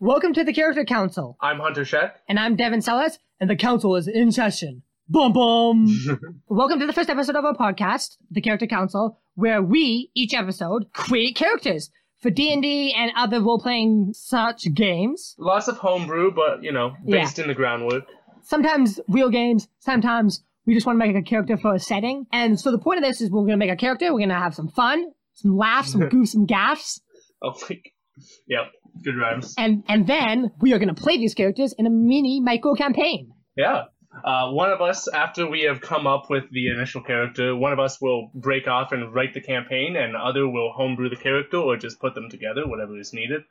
Welcome to the Character Council, I'm Hunter Sheck. and I'm Devin Sellers, and the council is in session. Bum bum. Welcome to the first episode of our podcast, the Character Council, where we each episode create characters for D and D and other role-playing such games. Lots of homebrew, but you know, Yeah. based in the groundwork. Sometimes real games, sometimes we just want to make a character for a setting. And so the point of this is we're going to make a character. We're going to have some fun, some laughs, some goofs, some gaffs, Oh, like, yep, good rhymes. and and then we are going to play these characters in a mini micro campaign. Yeah. Uh, one of us, after we have come up with the initial character, one of us will break off and write the campaign, and other will homebrew the character or just put them together, whatever is needed.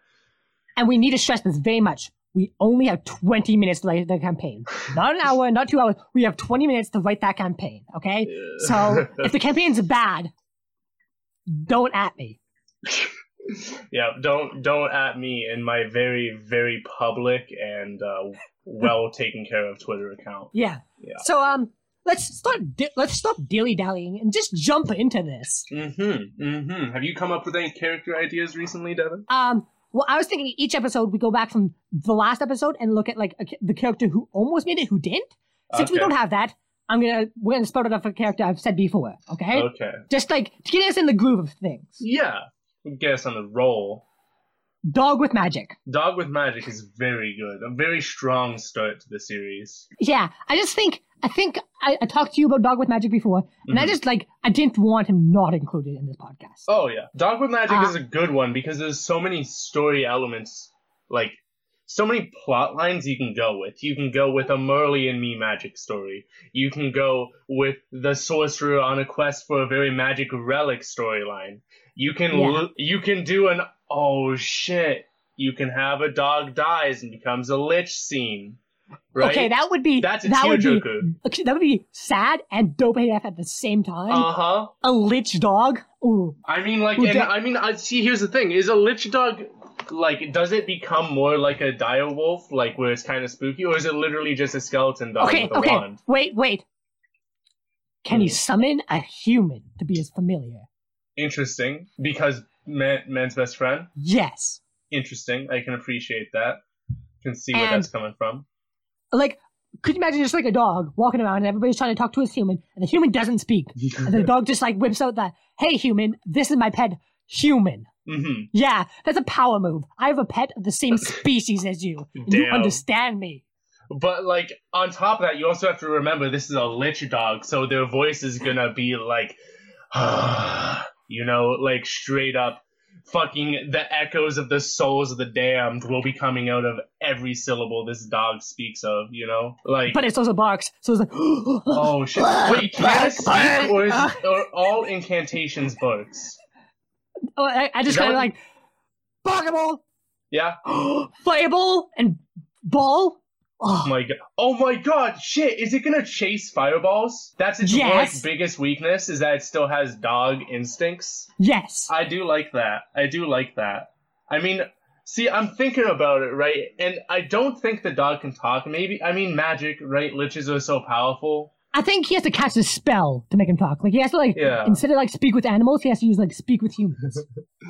And we need to stress this very much. We only have 20 minutes to write the campaign. Not an hour, not two hours. We have 20 minutes to write that campaign, okay? So if the campaign's bad, don't at me. yeah, don't don't at me in my very very public and uh, well taken care of Twitter account. Yeah. Yeah. So um, let's start. Di- let's stop dilly dallying and just jump into this. Mm-hmm. Mm-hmm. Have you come up with any character ideas recently, Devin? Um, well, I was thinking each episode we go back from the last episode and look at like a, the character who almost made it, who didn't. Since we don't have that, I'm gonna we're gonna start it off a character I've said before. Okay. Okay. Just like to get us in the groove of things. Yeah. Get us on the roll. Dog with magic. Dog with Magic is very good. A very strong start to the series. Yeah, I just think I think I, I talked to you about Dog with Magic before, and I Mhm. just like I didn't want him not included in this podcast. Oh yeah, Dog with Magic Uh, is a good one because there's so many story elements, like so many plot lines you can go with. You can go with a Marley and Me magic story. You can go with the sorcerer on a quest for a very magic relic storyline. You can Yeah. you can do an oh shit. You can have a dog dies and becomes a lich scene. Right? Okay, that would be That's a that would be okay, that would be sad and dope AF at the same time. Uh huh. a lich dog. Ooh, I mean, like, Well, and that- I mean, I see. Here's the thing: is a lich dog like does it become more like a dire wolf, like where it's kind of spooky, or is it literally just a skeleton dog okay, with a okay. wand? Wait, wait. Can he Hmm. summon a human to be his familiar? Interesting, because man, man's best friend. Yes. Interesting. I can appreciate that. Can see where And- that's coming from. Like, could you imagine just like a dog walking around and everybody's trying to talk to his human, and the human doesn't speak, and the dog just like whips out that, "Hey, human, this is my pet, human." hmm Yeah, that's a power move. I have a pet of the same species as you. And you understand me. But like on top of that, you also have to remember this is a lich dog, so their voice is gonna be like, you know, like straight up fucking the echoes of the souls of the damned will be coming out of every syllable this dog speaks of, you know? Like But it's also barks, so it's like, Oh shit. Wait, can speak or is or all incantations barks? Oh, I, I just kind of what- like, Pokeball, Yeah? Fireball, and Ball. Oh my god. Oh my god, shit, is it gonna chase fireballs? That's its Yes. like biggest weakness, is that it still has dog instincts. yes. I do like that. I do like that. I mean, see, I'm thinking about it, right? And I don't think the dog can talk. Maybe, I mean, magic, right? Liches are so powerful. I think he has to cast a spell to make him talk. Like he has to like Yeah. instead of like speak with animals, he has to use like speak with humans.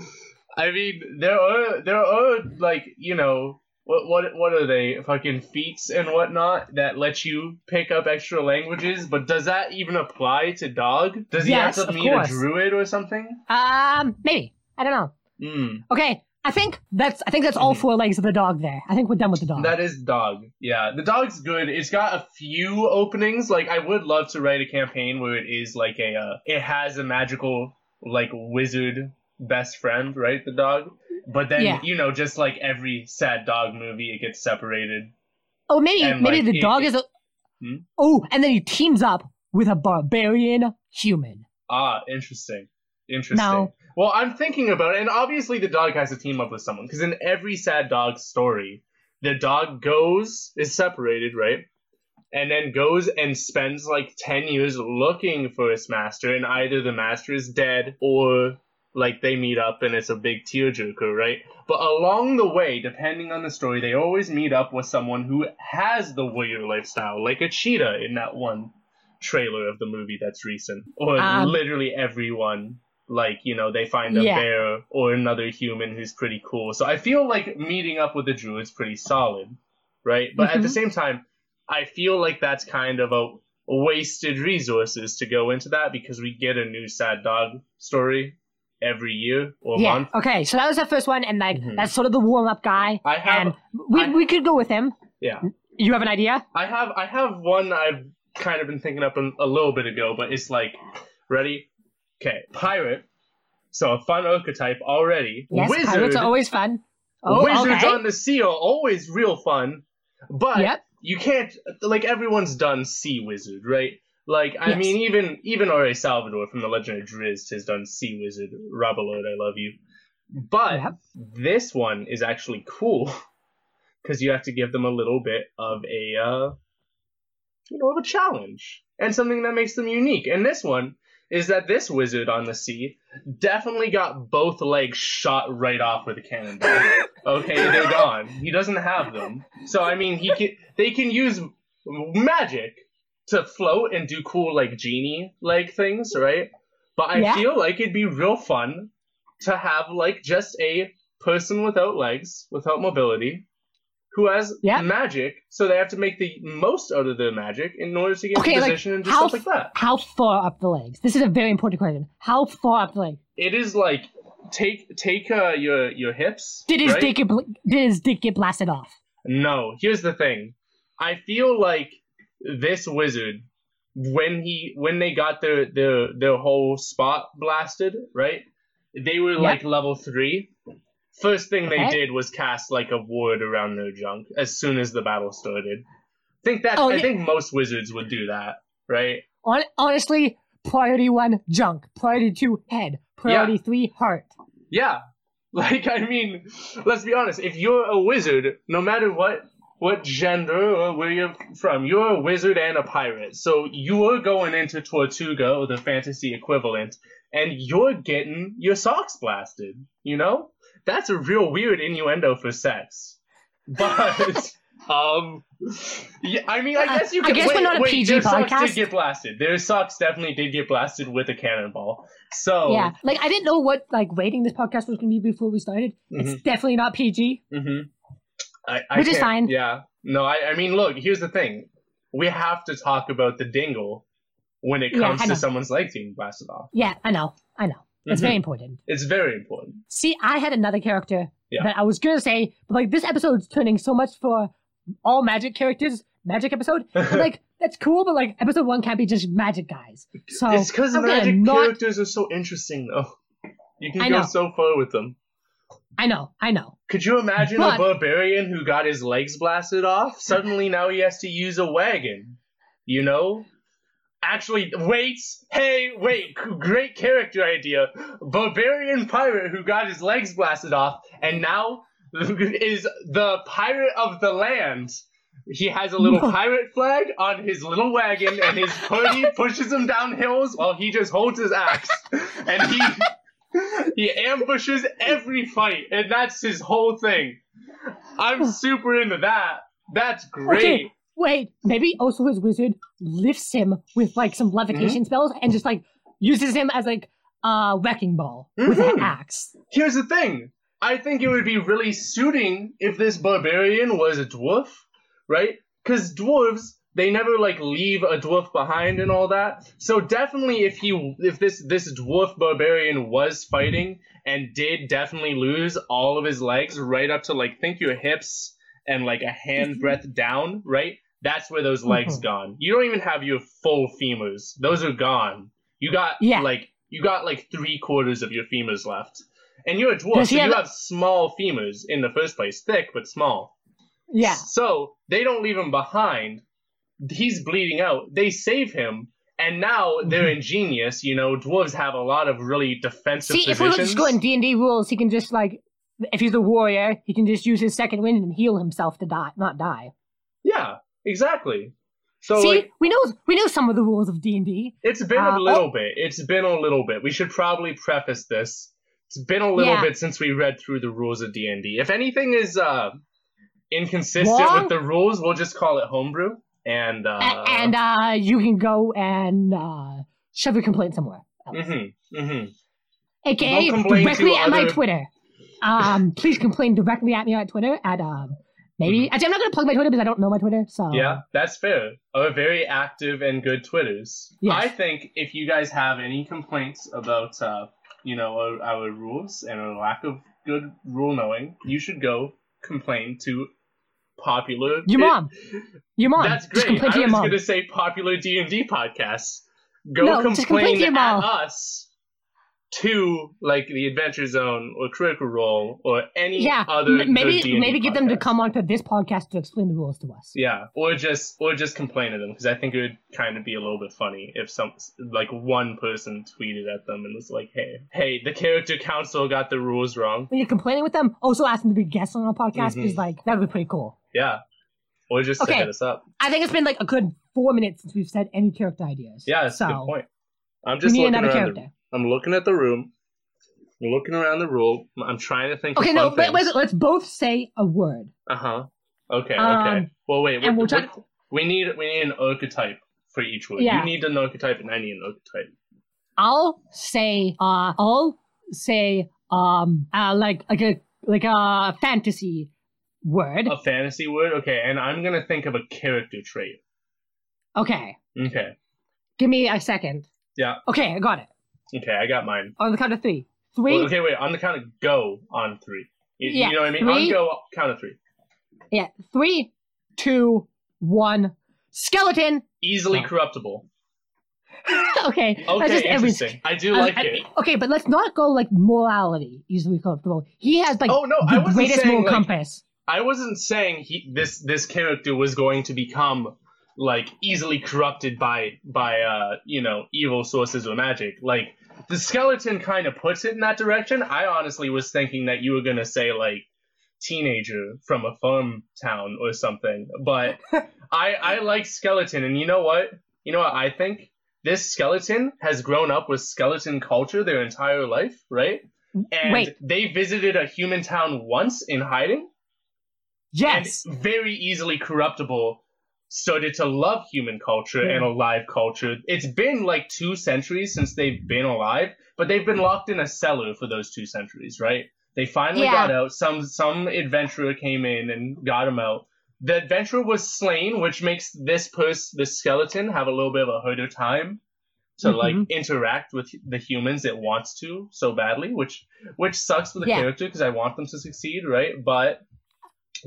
I mean, there are, there are, like, you know, what, what, what are they? Fucking feats and whatnot that let you pick up extra languages, but does that even apply to dog? Does he Yes, have to meet course. a druid or something? um, maybe I don't know. Hmm. Okay, I think that's I think that's all Mhm. four legs of the dog. There, I think we're done with the dog. That is dog. Yeah, the dog's good. It's got a few openings. Like I would love to write a campaign where it is like a uh, it has a magical like wizard best friend, right? The dog. But then Yeah. you know, just like every sad dog movie, it gets separated. oh, maybe and, maybe like, the it- dog is a. Hmm? Oh, and then he teams up with a barbarian human. Ah, interesting. Interesting. Now- Well, I'm thinking about it, and obviously the dog has to team up with someone because in every sad dog story, the dog goes is separated, right? And then goes and spends like ten years looking for his master, and either the master is dead or like they meet up and it's a big tearjerker, right? But along the way, depending on the story, they always meet up with someone who has the warrior lifestyle, like a cheetah in that one trailer of the movie that's recent, or Um, literally everyone. Like you know, they find a Yeah. bear or another human who's pretty cool. So I feel like meeting up with the druid's pretty solid, right? But at the Mhm. same time, I feel like that's kind of a wasted resources to go into that because we get a new sad dog story every year or yeah. month. Okay, so that was the first one, and like Mhm. that's sort of the warm up guy. I have and we I- we could go with him. yeah. You have an idea? I have I have one I've kind of been thinking up a, a little bit ago, but it's like ready. Okay, pirate. So a fun archetype already. Yes, Wizard. pirates are always fun. Oh, Wizards okay. on the sea are always real fun, but Yep. you can't like everyone's done sea wizard, right? Like I Yes. mean, even even R.A. Salvatore from the Legend of Drizzt has done sea wizard. Rabalode, I love you. But Yep. this one is actually cool because you have to give them a little bit of a uh, you know of a challenge and something that makes them unique. And this one is that this wizard on the sea definitely got both legs shot right off with a cannonball. okay, they're gone. He doesn't have them. So I mean, he can. They can use magic to float and do cool like genie like things, right? But I Yeah. feel like it'd be real fun to have like just a person without legs, without mobility, who has Yeah. magic. So they have to make the most out of their magic in order to get Okay, in like, position and how stuff like that. How far up the legs? This is a very important question. How far up the leg? It is like take take uh, your your hips. Did his right? dick get bl- did his dick get blasted off? No, here's the thing. I feel like this wizard, when he when they got their their their whole spot blasted, right? They were Yeah. like level three. First thing they did was cast like a ward around their junk as soon as the battle started. I think that Oh, I yeah. think most wizards would do that, right? Hon- honestly, priority one junk, priority two head, priority three heart. Yeah. Like I mean, let's be honest, if you're a wizard, no matter what what gender or where you're from, you're a wizard and a pirate. So you are going into Tortuga or the fantasy equivalent and you're getting your socks blasted, you know? That's a real weird innuendo for sex. But um yeah, I mean I guess you I can guess we're not a wait, PG their socks podcast. did get blasted. Their socks definitely did get blasted with a cannonball. So Yeah, like I didn't know what like rating this podcast was gonna be before we started. It's definitely not PG. Mm-hmm. I, I Which is fine. Yeah. No, I, I mean, look, here's the thing. We have to talk about the dingle when it comes I to someone's leg being blasted off. Yeah, I know, I know. It's Mhm. very important. It's very important. See, I had another character Yeah. that I was gonna say, but like this episode's turning so much for all magic characters, magic episode. But, like that's cool, but like episode one can't be just magic guys. So it's because magic not- characters are so interesting, though. You can I go know. so far with them. I know, I know. Could you imagine But- a barbarian who got his legs blasted off? Suddenly now he has to use a wagon. You know? Actually, wait! Hey, wait! Great character idea. Barbarian pirate who got his legs blasted off and now is the pirate of the land. He has a little No. pirate flag on his little wagon, and his party pushes him down hills while he just holds his axe. And he he ambushes every fight, and that's his whole thing. I'm super into that. That's great. Okay, wait, maybe also his wizard lifts him with like some levitation spells and just like uses him as like a wrecking ball with Mhm. an axe. Here's the thing. I think it would be really suiting if this barbarian was a dwarf, right? Because dwarves, they never like leave a dwarf behind and all that. So definitely, if he, if this this dwarf barbarian was fighting and did definitely lose all of his legs right up to like think your hips and like a hand breadth down, right? That's where those legs Mhm. gone. You don't even have your full femurs; those are gone. You got Yeah. like you got like three quarters of your femurs left. And you're a dwarf, so you have- have small femurs in the first place, thick but small. Yeah. So they don't leave him behind. He's bleeding out. They save him, and now they're Mm-hmm. ingenious. You know, dwarves have a lot of really defensive See, if we were just going D and D rules, he can just like, if he's a warrior, he can just use his second wind and heal himself to die, not die. yeah, exactly. So See, like, we know we know some of the rules of D and D. it's been uh, a little bit. It's been a little bit. We should probably preface this. It's been a little Yeah. bit since we read through the rules of D and D. If anything is uh inconsistent with the rules, we'll just call it homebrew. And uh, A- and uh, you can go and uh, shove your complaint somewhere. Else. hmm Mm hmm AKA directly to at my Twitter. Um, please complain directly at me on Twitter at um maybe. Actually, I'm not gonna plug my Twitter because I don't know my Twitter. So Mm-hmm. Yeah, that's fair. A very active and good Twitters. Yes. I think if you guys have any complaints about, uh, you know, our, our rules and our lack of good rule knowing, you should go complain to popular. your mom, your mom. That's Just great. complain I to your was mom. gonna say popular D and D podcasts. Go No, just complain complain to your at us to like the Adventure Zone or Critical Role or any Yeah, other. m- maybe D&D maybe get them to podcast. come onto this podcast to explain the rules to us. Yeah, or just or just complain to them because I think it would kind of be a little bit funny if some like one person tweeted at them and was like, "Hey, hey, the character council got the rules wrong." When you're complaining with them, also ask them to be guests on our podcast Mhm. is like that would be pretty cool. Yeah, or just to Okay. hit us up. I think it's been like a good four minutes since we've said any character ideas. Yeah, that's so a good point. I'm just looking around. character. The, I'm looking at the room. I'm looking around the room. I'm trying to think. Okay, of no, but let's, both say a word. Uh huh. Okay. Um, okay. Well, wait. and we'll what- we need we need an archetype for each word. Yeah. You need an archetype, and I need an archetype. I'll say uh I'll say um uh like like a like a fantasy word. A fantasy word. Okay, and I'm gonna think of a character trait. Okay. Okay. Give me a second. Yeah. Okay, I got it. Okay, I got mine. On the count of three. Three. Well, okay, wait. On the count of go on three. You, you Yeah, know what I mean? three. On go, count of three. Yeah. Three, two, one. Skeleton. Easily Oh. corruptible. okay. that's Okay, just every- interesting. I do like I- it. Okay, but let's not go like morality. Easily corruptible. He has like Oh no, I the wasn't greatest saying moral like, compass. I wasn't saying he this this character was going to become like easily corrupted by by uh you know evil sources or magic. Like the skeleton kind of puts it in that direction. I honestly was thinking that you were gonna say like teenager from a farm town or something. But I I like skeleton, and you know what? You know what I think? This skeleton has grown up with skeleton culture their entire life, right? And Wait. they visited a human town once in hiding Yes. very easily corruptible started to love human culture and alive culture. It's been like two centuries since they've been alive, but they've been locked in a cellar for those two centuries, right? They finally Yeah. got out. Some some adventurer came in and got them out. The adventurer was slain, which makes this person, this skeleton, have a little bit of a harder time to Mhm. like interact with the humans it wants to so badly, which which sucks for the Yeah. character because I want them to succeed, right? But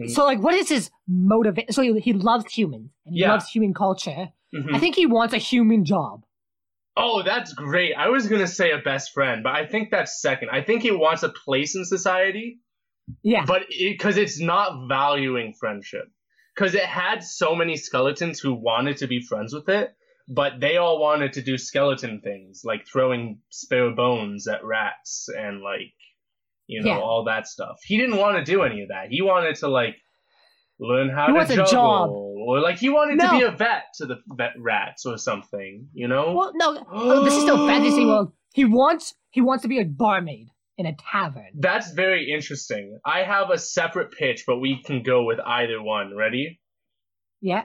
So like, what is his motivation? So he, he loves humans and he Yeah. loves human culture. Mhm. I think he wants a human job. Oh, that's great. I was gonna say a best friend, but I think that's second. I think he wants a place in society, Yeah. but because it's not valuing friendship, because it had so many skeletons who wanted to be friends with it, but they all wanted to do skeleton things like throwing spare bones at rats and like, you know, Yeah. all that stuff. He didn't want to do any of that. He wanted to like learn how He to juggle, job. or like he wanted No. to be a vet to the vet rats or something. You know. well, no, oh, this is still fantasy world. He wants he wants to be a barmaid in a tavern. That's very interesting. I have a separate pitch, but we can go with either one. Ready? Yeah.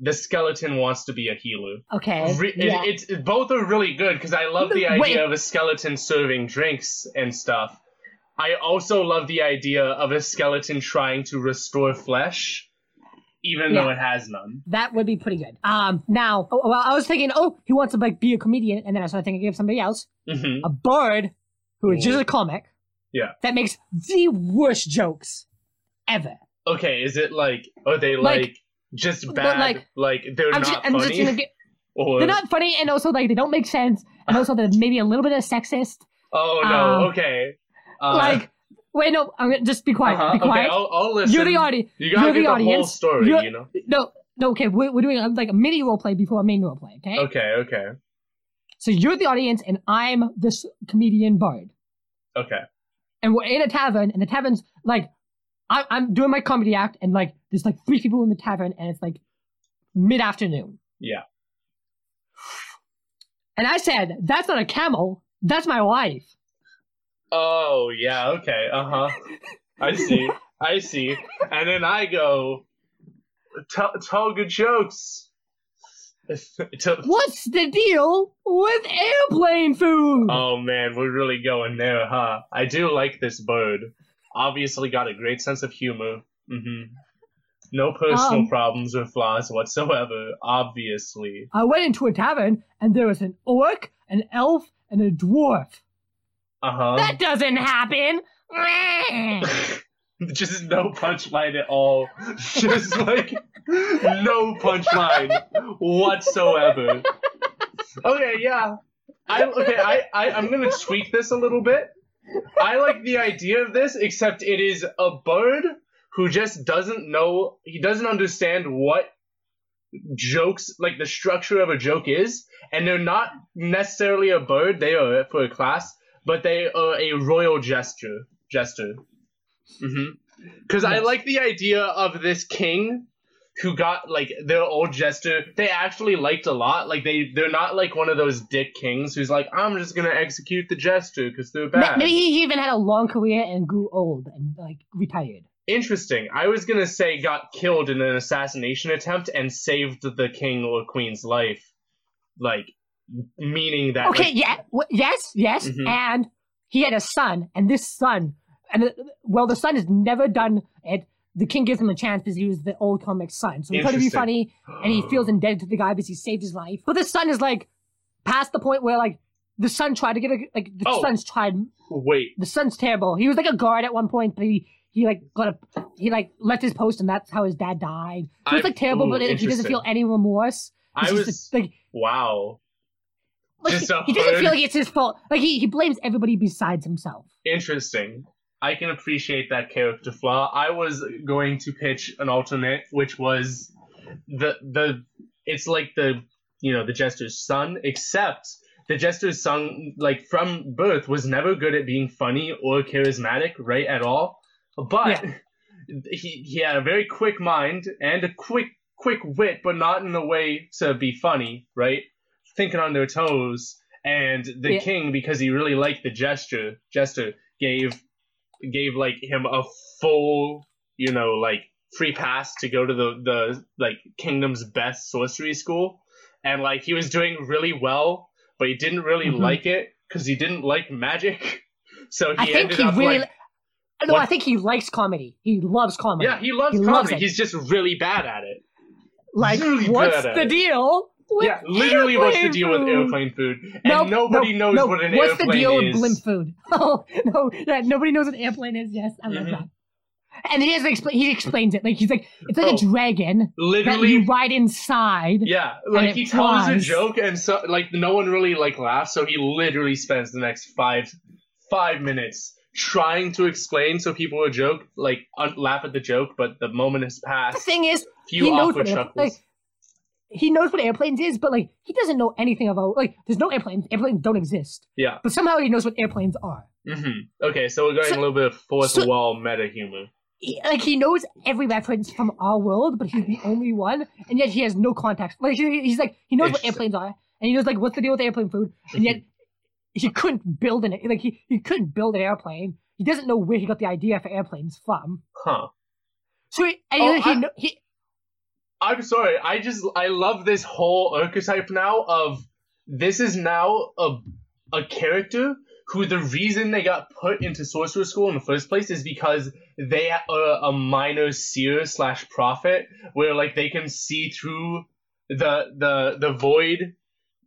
The skeleton wants to be a healer. Okay. Re- yeah. it- it's both are really good because I love the Wait. idea of a skeleton serving drinks and stuff. I also love the idea of a skeleton trying to restore flesh, even though it has none. that would be pretty good. Um. Now, oh, well, I was thinking, oh, he wants to like be a comedian, and then I started thinking of somebody else, hmm a bird who is just a comic. Yeah. That makes the worst jokes ever. Okay, is it like are they Like- like, just bad? like, Like, they're I'm not just, I'm funny, just gonna get. or They're not funny, and also like they don't make sense, and also they're maybe a little bit of sexist. oh no, um, okay. Uh, like, wait, no, I'm gonna just be quiet. uh-huh, Be quiet. Okay, I'll, I'll listen. You're the audience. You gotta You're the get the whole audience. story, You're- you know. No, no, okay, we're, we're doing a, like a mini role play before a main role play. Okay. Okay, okay, So you're the audience, and I'm this comedian bard, okay. and we're in a tavern, and the tavern's like, I, I'm doing my comedy act, and like there's like three people in the tavern, and it's like mid afternoon. Yeah. And I said, "That's not a camel. That's my wife." Oh yeah, okay, uh huh. I see, I see. And then I go, tell, tell good jokes. What's the deal with airplane food? oh man, we're really going there, huh? I do like this bird. Obviously, got a great sense of humor. Mm-hmm. No personal Um. problems or flaws whatsoever. Obviously. I went into a tavern and there was an orc, an elf, and a dwarf. Uh huh. That doesn't happen. Just no punchline at all. Just like no punchline whatsoever. Okay, yeah. I okay, I, I I'm gonna tweak this a little bit. I like the idea of this, except it is a bird who just doesn't know he doesn't understand what jokes like the structure of a joke is, and they're not necessarily a bird, they are for a class, but they are a royal gesture jester. Mm-hmm. Because I like the idea of this king who got like their old jester. They actually liked a lot. Like they they're not like one of those dick kings who's like I'm just gonna execute the jester because they're bad. Maybe he even had a long career and grew old and like retired. Interesting. I was gonna say got killed in an assassination attempt and saved the king or queen's life, like meaning that. Okay, like, yeah, w- yes, yes, Mhm. and he had a son, and this son, and uh, well, the son has never done it. The king gives him a chance because he was the old comic's son, so he tried to be funny, and he feels indebted to the guy because he saved his life. But the son is like past the point where like the son tried to get a like the Oh. son's tried. Wait. The son's terrible. He was like a guard at one point, but he. He like got a he like left his post and that's how his dad died. So it's like terrible, ooh, but like, he doesn't feel any remorse. I He's was just, like wow. Like he, he doesn't feel like it's his fault. Like he, he blames everybody besides himself. Interesting. I can appreciate that character flaw. I was going to pitch an alternate, which was the the it's like the you know the jester's son, except the jester's son, like from birth, was never good at being funny or charismatic, right at all. But Yeah. he he had a very quick mind and a quick quick wit, but not in a way to be funny, right? Thinking on their toes. And the Yeah. king, because he really liked the gesture, jester gave gave like him a full, you know, like free pass to go to the the like kingdom's best sorcery school, and like he was doing really well, but he didn't really Mhm. like it because he didn't like magic. So he I think ended he up really. like, no, what- I think he likes comedy. He loves comedy. yeah, he loves He comedy. loves. He's just really bad at it. like really what's the deal? With yeah, literally, what's the deal with airplane food? And No, nobody no, knows no. what an What's airplane is. What's the deal is. with blimp food? Oh no, yeah, nobody knows what an airplane is. Yes, I love Mhm. that. And he doesn't explain. He explains it like he's like it's like Oh, a dragon that Literally, you ride inside. Yeah, like he tells a joke and so like no one really like laughs, so he literally spends the next five five minutes trying to explain so people would joke like un- laugh at the joke, but the moment has passed. The thing is, Few awkward chuckles. like, he knows what airplanes is, but like he doesn't know anything about like there's no airplanes. Airplanes don't exist. yeah. But somehow he knows what airplanes are. Mm-hmm. Okay, so we're going So- a little bit of fourth so- wall meta humor. Like he knows every reference from our world, but he's the only one, and yet he has no context. Like he- he's like he knows what airplanes are, and he knows like what's the deal with airplane food, and yet he couldn't build an like he, he couldn't build an airplane. He doesn't know where he got the idea for airplanes from. Huh. So he, and Oh, he, I- he I'm sorry. I just I love this whole archetype now of this is now a a character who the reason they got put into sorcerer school in the first place is because they are a minor seer slash prophet where like they can see through the the the void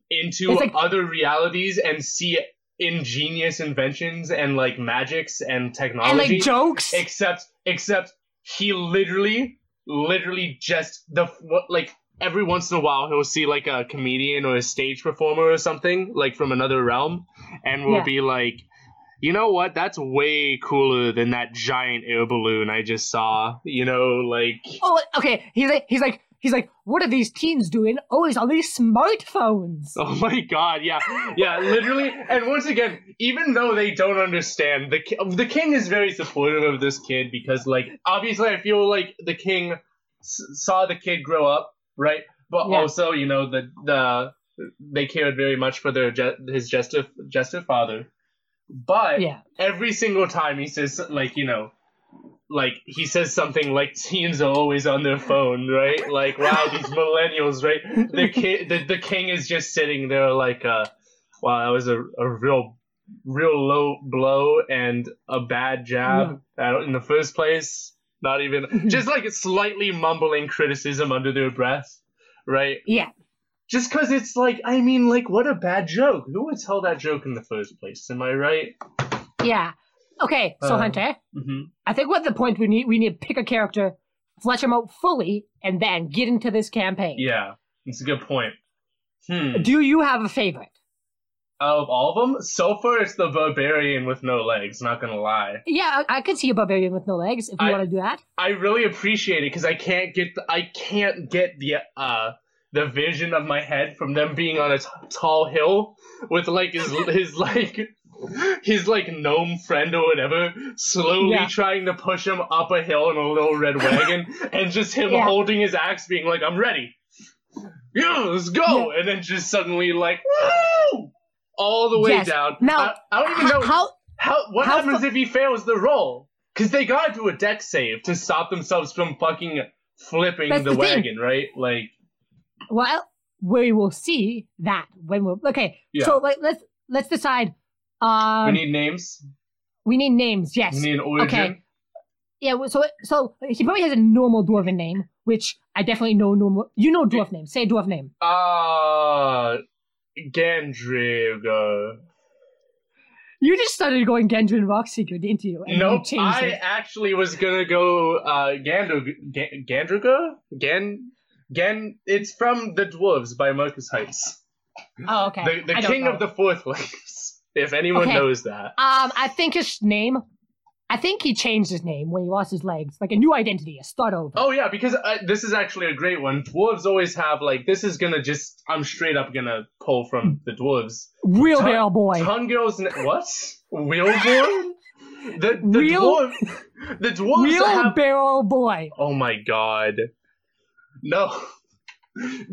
into like- other realities and see ingenious inventions and like magics and technology and like jokes. except except he literally literally just the like every once in a while he'll see like a comedian or a stage performer or something like from another realm and will Yeah. be like you know what that's way cooler than that giant air balloon i just saw you know like Oh, okay. He's like he's like he's like what are these teens doing? Oh, it's on these smartphones. Oh my god, yeah, yeah, literally. And once again, even though they don't understand, the ki- the king is very supportive of this kid because, like, obviously, I feel like the king s- saw the kid grow up, right? But Yeah. also, you know, the the they cared very much for their his jester jester father. But Yeah. every single time he says like you know like he says something like teens are always on their phone, right? Like wow, these millennials, right? The ki- the, the king is just sitting there like uh wow, that was a, a real real low blow and a bad jab uh, in the first place. Not even just like slightly mumbling criticism under their breath, right? Yeah. Just because it's like, I mean, like, what a bad joke. Who would tell that joke in the first place? Am I right? Yeah. Okay, so Uh, Hunter, hmm I think what the point we need we need to pick a character, flesh him out fully, and then get into this campaign. Yeah, it's a good point. Hmm. Do you have a favorite? Of all of them, so far it's the barbarian with no legs. Not gonna lie, Yeah, I, I could see a barbarian with no legs if you want to do that. I really appreciate it because I can't get the, I can't get the uh the vision of my head from them being on a t- tall hill with like his his like his like gnome friend or whatever slowly Yeah. trying to push him up a hill in a little red wagon and just him Yeah. holding his axe being like I'm ready yeah let's go and then just suddenly like woo all the way Yes. down Now, I, I don't even know How? how what How happens fu- if he fails the roll? Because they gotta do a Dex save to stop themselves from fucking flipping the, the thing. wagon, right? Like, Well, we will see that when we're okay. Yeah. So like let's let's decide. Um, we need names. we need names. Yes. We need an origin. Okay. Yeah. So so he probably has a normal dwarven name, which I definitely know normal. You know dwarf name. Say dwarf name. Uh, Gandrigo. You just started going Gundren Rockseeker, didn't you? And Nope, You I it. actually was gonna go uh Gandrig Ga- Gandrigo? Gan Gan it's from The Dwarves by Markus Heitz. Oh, okay. The the king of the fourth legs. If anyone Okay. knows that. Um, I think his name. I think he changed his name when he lost his legs, like a new identity, a start over. Oh yeah, because uh, this is actually a great one. Dwarves always have like this is gonna just I'm straight up gonna pull from the dwarves. Real Ton- barrel boy. Ton girls what? Wheelborn? The the Real- dwarf the dwarves Real have boy. Oh my god. No.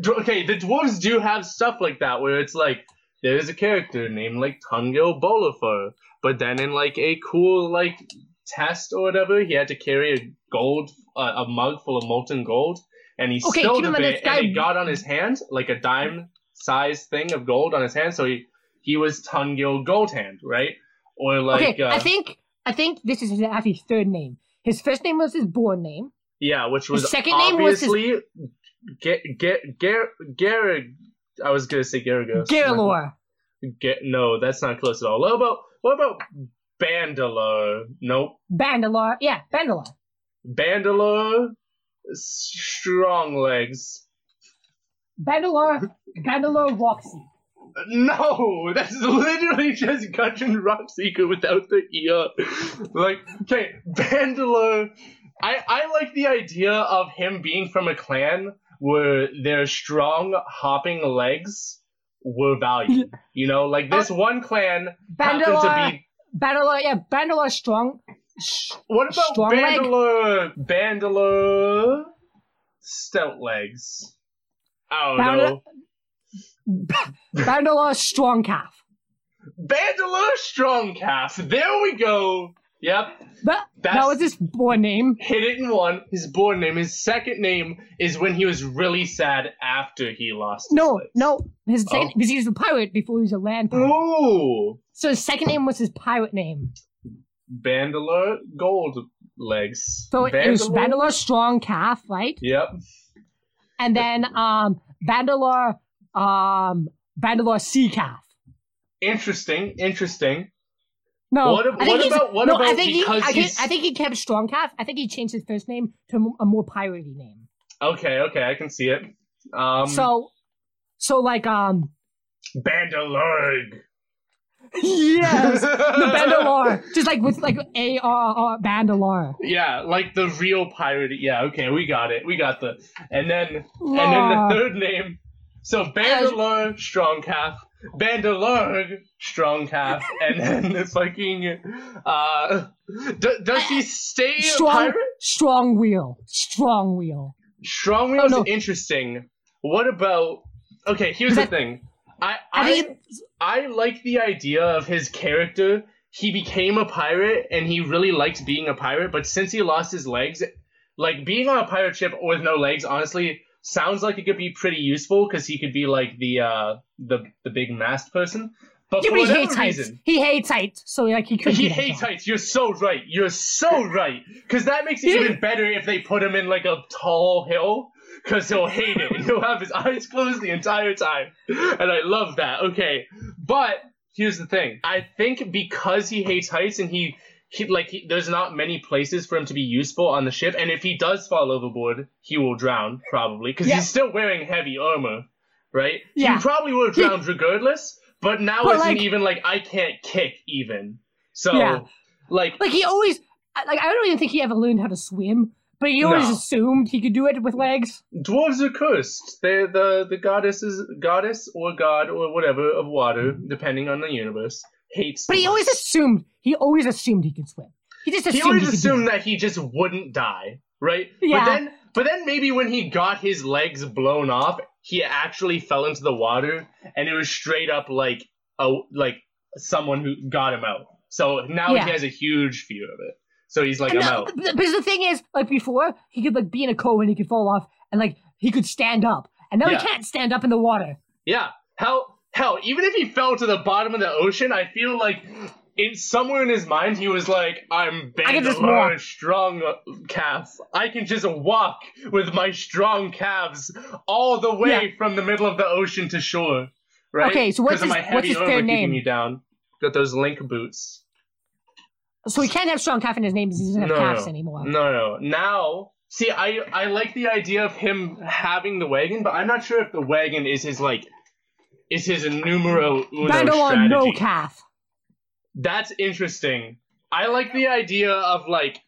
Okay, the dwarves do have stuff like that where it's like there's a character named like Tungdil Bolofar, but then in like a cool like test or whatever, he had to carry a gold uh, a mug full of molten gold, and he Okay, spilled a bit, guy- and it got on his hand like a dime size thing of gold on his hand, so he he was Tungdil Goldhand, right? Or like okay, uh, I think I think this is his actually third name. His first name was his born name. Yeah, which was his second name was his- obviously Get Get Gar Gar. I was gonna say Garagos. Garalor. Get no, that's not close at all. What about what about Bandalore? Nope. Bandalore. Yeah, Bandalore. Bandalore. Strong legs. Bandalore. Bandalore Roxy. No, that's literally just Gundren Rockseeker without the ear. Like, okay, Bandalore. I I like the idea of him being from a clan where their strong hopping legs were valued. You know, like this oh, one clan happens to be. Bandalore. Yeah, Bandalore strong. Sh- What about strong leg? Bandalore? Bandalore stout legs. I don't Bandal- know. Bandalore strong calf. Bandalore strong calf. There we go. Yep. That, that was his born name. hit it in one. His born name. His second name is when he was really sad after he lost. No, no. His second, Oh. because he was a pirate before he was a land pirate. Ooh, So his second name was his pirate name. Bandalore Gold Legs. So it was Bandalore strong calf, right? Yep. And then um Bandalore um Bandalore sea calf. Interesting. Interesting. No, What ab- I think what he's- about- what no, about I think he, I, think, I think he kept strong calf. I think he changed his first name to a more piratey name. Okay. Okay. I can see it. Um. so, so like um Bandalore. yes, the Bandalore, just like with like A R R Bandalore. Yeah, like the real pirate. Yeah, okay, we got it. We got the and then and then the third name. So Bandalore strong calf, Bandalore strong calf, and then the fucking uh, d- does he stay a Strong, pirate? strong wheel, strong wheel. Strong wheel's Oh, no. interesting. What about? Okay, here's the thing. I I I think I like the idea of his character. he became a pirate and he really liked being a pirate, but since he lost his legs, like being on a pirate ship with no legs, honestly, sounds like it could be pretty useful because he could be like the uh the the big mast person. But Yeah, for but he hates heights. reason, He hates heights, so like he could. he hates job. heights. You're so right. You're so right. Because that makes it Yeah. even better if they put him in like a tall hill. Because he'll hate it. He'll have his eyes closed the entire time. And I love that. Okay. But here's the thing. I think because he hates heights and he, he like, he, there's not many places for him to be useful on the ship. And if he does fall overboard, he will drown, probably. Because Yeah. he's still wearing heavy armor, right? Yeah. He probably would have He- drowned regardless. But now But, it's like- even like I can't kick even. So Yeah. like Like he always, like I don't even think he ever learned how to swim, but he always No. assumed he could do it with legs. dwarves are cursed. They're the the goddess is goddess or god or whatever of water, mm-hmm. depending on the universe. Hates. But he always assumed he always assumed he could swim. He just assumed he always do assumed that he just wouldn't die, right? Yeah. But then but then maybe when he got his legs blown off, he actually fell into the water and it was straight up like a like someone who got him out. So now Yeah. he has a huge fear of it. So he's like, And I'm out. because the thing is, like before, he could like be in a cove and he could fall off, and like he could stand up, and now Yeah. he can't stand up in the water. Yeah. Hell, hell. Even if he fell to the bottom of the ocean, I feel like in somewhere in his mind he was like, "I'm I can just Bandalore, walk." strong calf. I can just walk with my strong calves all the way from the middle of the ocean to shore." Right? Okay, so what's of his- my heavy what's his fair name? me down. Got those link boots. So he can't have strong calf in his name because he doesn't have No, calves no. anymore. No, no. Now, see, I I like the idea of him having the wagon, but I'm not sure if the wagon is his like is his numero uno Bandalore, no calf. That's interesting. I like the idea of like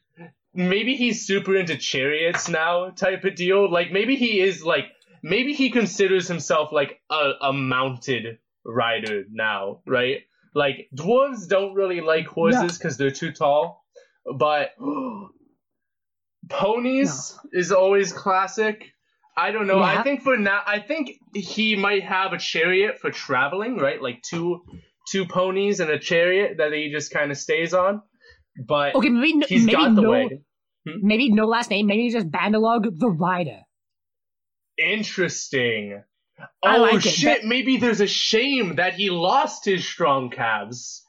maybe he's super into chariots now type of deal. Like maybe he is like maybe he considers himself like a, a mounted rider now, right? Like dwarves don't really like horses because they're too tall, but ponies is always classic. I don't know. I think for now, I think he might have a chariot for traveling, right? Like two two ponies and a chariot that he just kind of stays on. But Okay, maybe no, he's maybe got the no, wagon. Hmm? maybe no last name. Maybe just Bandalore the Rider. Interesting. I oh like it. shit! Maybe there's a shame that he lost his strong calves.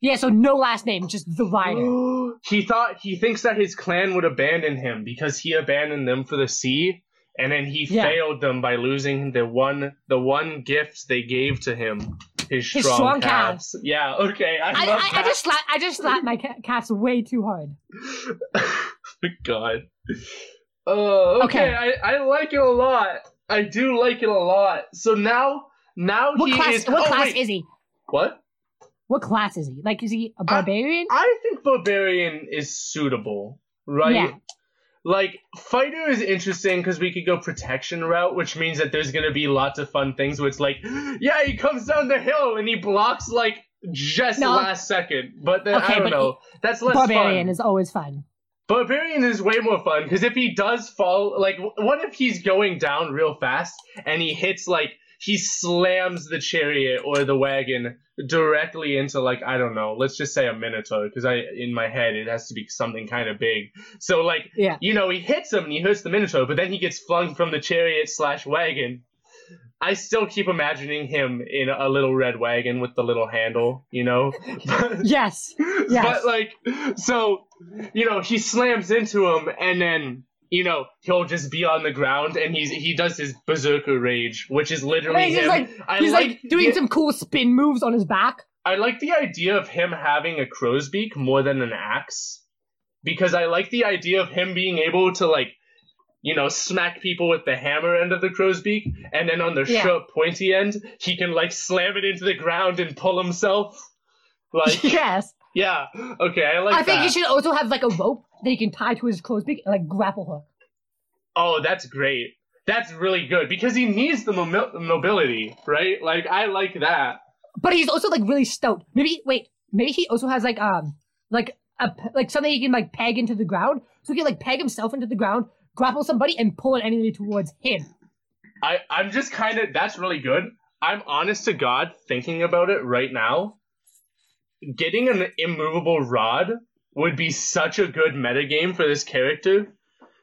Yeah, so no last name, just the Rider. he thought he thinks that his clan would abandon him because he abandoned them for the sea, and then he Yeah. failed them by losing the one the one gift they gave to him, his strong, His strong calves. Yeah, okay, I, I, love I, I just slapped I just slapped my ca- cats way too hard. God. Uh, okay, Okay. I, I like it a lot. I do like it a lot. So now now What he class? is. What oh, class wait, is he? what? What class is he? Like, is he a barbarian? I think barbarian is suitable, right? Yeah. Like fighter is interesting because we could go protection route, which means that there's gonna be lots of fun things. Where it's like, yeah, he comes down the hill and he blocks like just No. last second, but then Okay, I don't know. That's less fun. barbarian fun. is always fun. Barbarian is way more fun because if he does fall, like, what if he's going down real fast and he hits like he slams the chariot or the wagon directly into like I don't know, let's just say a minotaur because I in my head it has to be something kind of big. So like Yeah. you know he hits him and he hurts the minotaur, but then he gets flung from the chariot slash wagon. I still keep imagining him in a little red wagon with the little handle, you know. Yes. Yes. But like, so you know, he slams into him, and then you know he'll just be on the ground, and he's he does his berserker rage, which is literally he's him. like I he's like, like, doing some cool spin moves on his back. I like the idea of him having a crow's beak more than an axe, because I like the idea of him being able to like. You know, smack people with the hammer end of the crow's beak, and then on the Yeah. sharp pointy end, he can like slam it into the ground and pull himself. Like, yes. Yeah, okay, I like I think that. he should also have like a rope that he can tie to his clothes like grapple hook. Oh, that's great. That's really good because he needs the momi- mobility, right? Like I like that. But he's also like really stout. Maybe wait, maybe he also has like um like a like something he can like peg into the ground, so he can like peg himself into the ground, grapple somebody, and pull an enemy towards him. I I'm just kind of that's really good. I'm honest to God thinking about it right now. Getting an immovable rod would be such a good metagame for this character,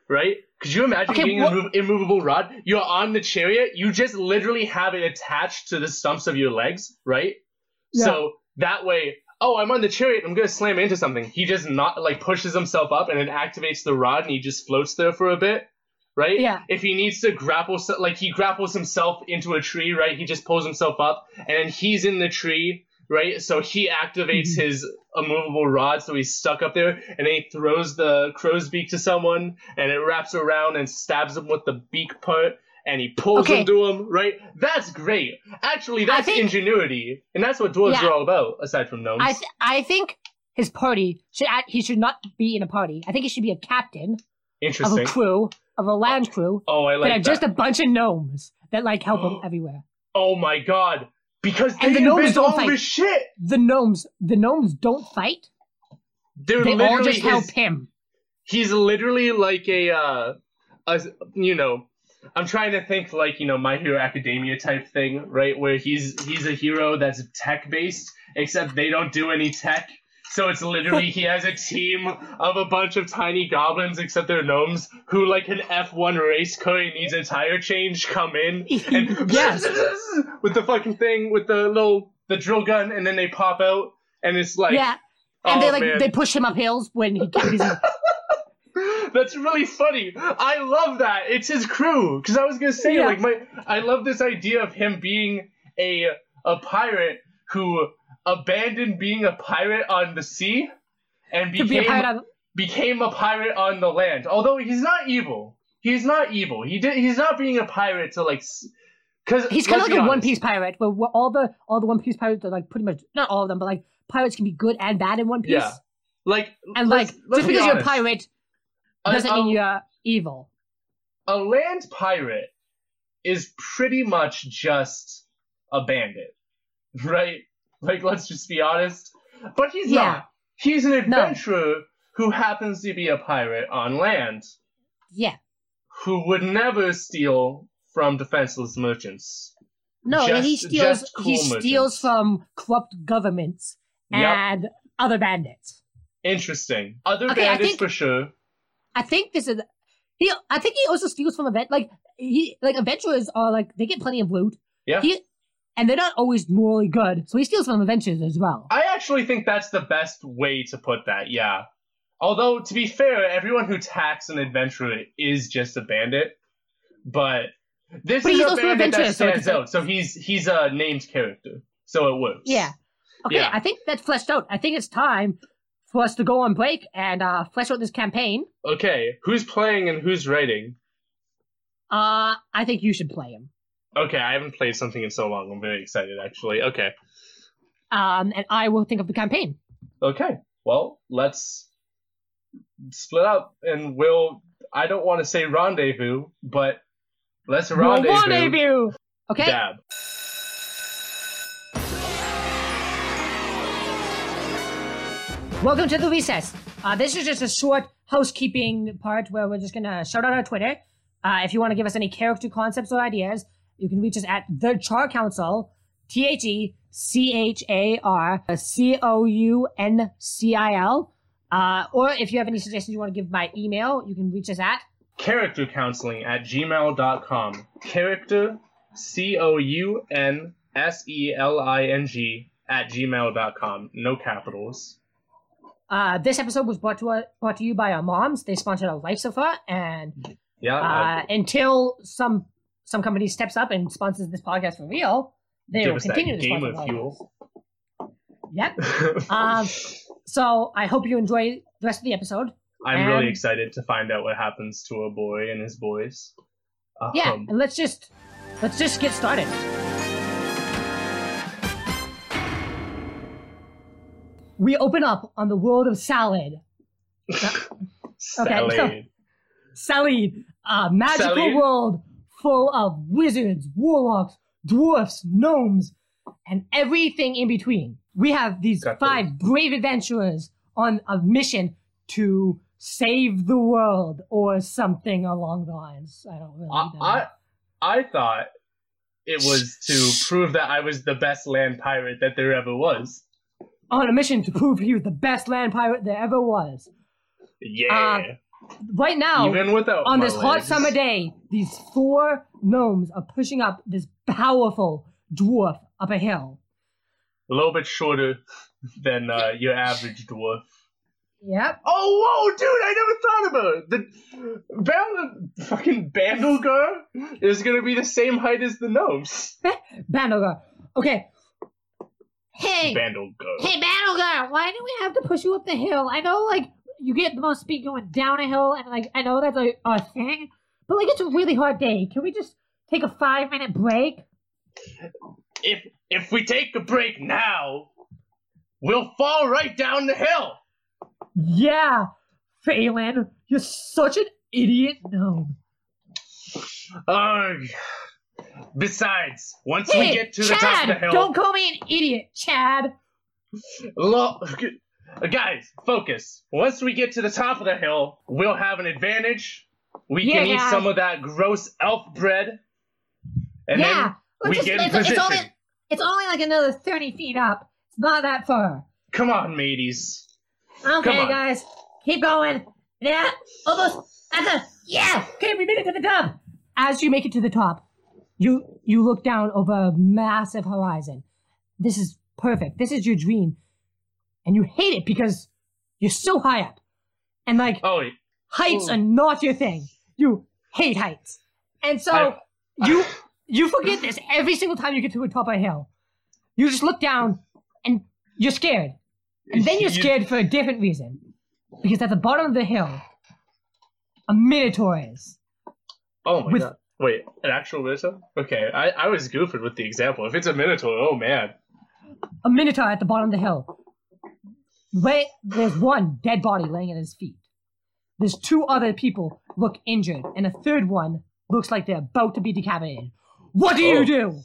right? Could you imagine Okay, getting what- an immo- immovable rod? You're on the chariot, you just literally have it attached to the stumps of your legs, right? Yeah. So that way, oh, I'm on the chariot, I'm gonna slam into something. He just not like pushes himself up and it activates the rod and he just floats there for a bit, right? Yeah. If he needs to grapple, like he grapples himself into a tree, right? He just pulls himself up and then he's in the tree, right? So he activates Mhm. his immovable rod, so he's stuck up there, and then he throws the crow's beak to someone, and it wraps around and stabs him with the beak part, and he pulls Okay. him to him, right? That's great. Actually, that's think- ingenuity, and that's what dwarves Yeah. are all about, aside from gnomes. I th- I think his party should he should not be in a party. I think he should be a captain of a Interesting. crew of a land crew Oh, I that like are that. just a bunch of gnomes that like help him everywhere. Oh my god. Because they And the gnomes don't fight. shit. The gnomes the gnomes don't fight. They're They all literally just help him. he's literally like a uh a you know i'm trying to think like you know my hero academia type thing right where he's he's a hero that's tech based except they don't do any tech so it's literally he has a team of a bunch of tiny goblins except they're gnomes who like an f1 race car needs a tire change come in and Yes. with the fucking thing with the little the drill gun and then they pop out and it's like yeah. And oh, they like man. they push him up hills when he gets busy. That's really funny. I love that. It's his crew. Because I was gonna say, Yeah. like, my I love this idea of him being a a pirate who abandoned being a pirate on the sea and to be a became pirate on became a pirate on the land. Although he's not evil. He's not evil. He did. He's not being a pirate to like. Because He's kind of like a One Piece pirate, where all the all the One Piece pirates are like pretty much not all of them, but like pirates can be good and bad in One Piece. Yeah. Like, And let's- like let's just be because you're a pirate doesn't a- mean you're evil. a land pirate is pretty much just a bandit, right? Like, let's just be honest. But he's Yeah. not. He's an adventurer who happens to be a pirate on land Yeah. who would never steal from defenseless merchants. No, Just- he steals cool he steals from corrupt governments Yep. and other bandits. Interesting. Other Okay, bandits think- for sure. I think this is he. I think he also steals from event like he like adventurers are like they get plenty of loot. Yeah. He and they're not always morally good, so he steals from adventurers as well. I actually think that's the best way to put that, yeah. Although, to be fair, everyone who attacks an adventurer is just a bandit. But this But is a bandit that adventurous, so stands out. So he's he's a named character. So it works. Yeah. Okay, Yeah. I think that's fleshed out. I think it's time for us to go on break and uh, flesh out this campaign. Okay, who's playing and who's writing? Uh, I think you should play him. Okay, I haven't played something in so long. I'm very excited, actually. Okay. Um, and I will think of the campaign. Okay. Well, let's split up and we'll. I don't want to say rendezvous, but let's We'll rendezvous. rendezvous. Okay. Dab. Welcome to the recess. Uh, this is just a short housekeeping part where we're just gonna shout out our Twitter. Uh, if you want to give us any character concepts or ideas, you can reach us at the Char Council, T H E C H A R C O U N C I L. Uh, or if you have any suggestions you want to give by email, you can reach us at character counseling at gmail.com. Character, C O U N S E L I N G, at gmail.com. No capitals. Uh, this episode was brought to uh, brought to you by our moms. They sponsored our life so far, and Yeah. uh, until some some company steps up and sponsors this podcast for real, they give will continue to sponsor of fuel. Yep. Um, so I hope you enjoy the rest of the episode. I'm really excited to find out what happens to a boy and his boys. Um, Yeah, and let's just let's just get started. We open up on the world of salad. Salad. Okay, Salad, a magical Salad? world full of wizards, warlocks, dwarfs, gnomes, and everything in between. We have these Got five brave adventurers on a mission to save the world or something along the lines. I don't really I, know. I, I thought it was to prove that I was the best land pirate that there ever was. on a mission to prove he was the best land pirate there ever was. Yeah. Uh, Right now, Even without on this hot summer day, these four gnomes are pushing up this powerful dwarf up a hill. a little bit shorter than uh, your average dwarf. Yep. Oh, whoa, dude! I never thought about it. The Band- fucking Bandlegar is gonna be the same height as the gnomes. Bandlegar. Okay. Hey, Bandlegar. hey, Bandlegar. Why do we have to push you up the hill? I know, like, you get the most speed going down a hill, and like, I know that's a, a thing, but like, it's a really hard day. Can we just take a five minute break? If if we take a break now, we'll fall right down the hill. Yeah, Phelan, you're such an idiot gnome. Ugh. Besides, once Hey, we get to Chad, the top of the hill, don't call me an idiot, Chad. Lo- uh, guys, focus. Once we get to the top of the hill, we'll have an advantage. We can Yeah. eat some of that gross elf bread, and yeah, then we let's get just, in it's, it's position. only it's only like another thirty feet up. It's not that far. Come on, mateys. Okay, on. guys, keep going. Yeah, almost at the yeah. Okay, we made it to the top. As you make it to the top, you you look down over a massive horizon. This is perfect. This is your dream, and you hate it because you're so high up, and like Oh, heights Oh. are not your thing. You hate heights, and so I- you you forget this every single time you get to the top of a hill. You just look down and you're scared. And then you're You- scared for a different reason. Because at the bottom of the hill, a minotaur is. Oh my with- god. Wait, an actual minotaur? Okay, I, I was goofing with the example. If it's a minotaur, oh man. A minotaur at the bottom of the hill. Wait, there's one dead body laying at his feet. There's two other people look injured, and a third one looks like they're about to be decapitated. What do you Oh. do?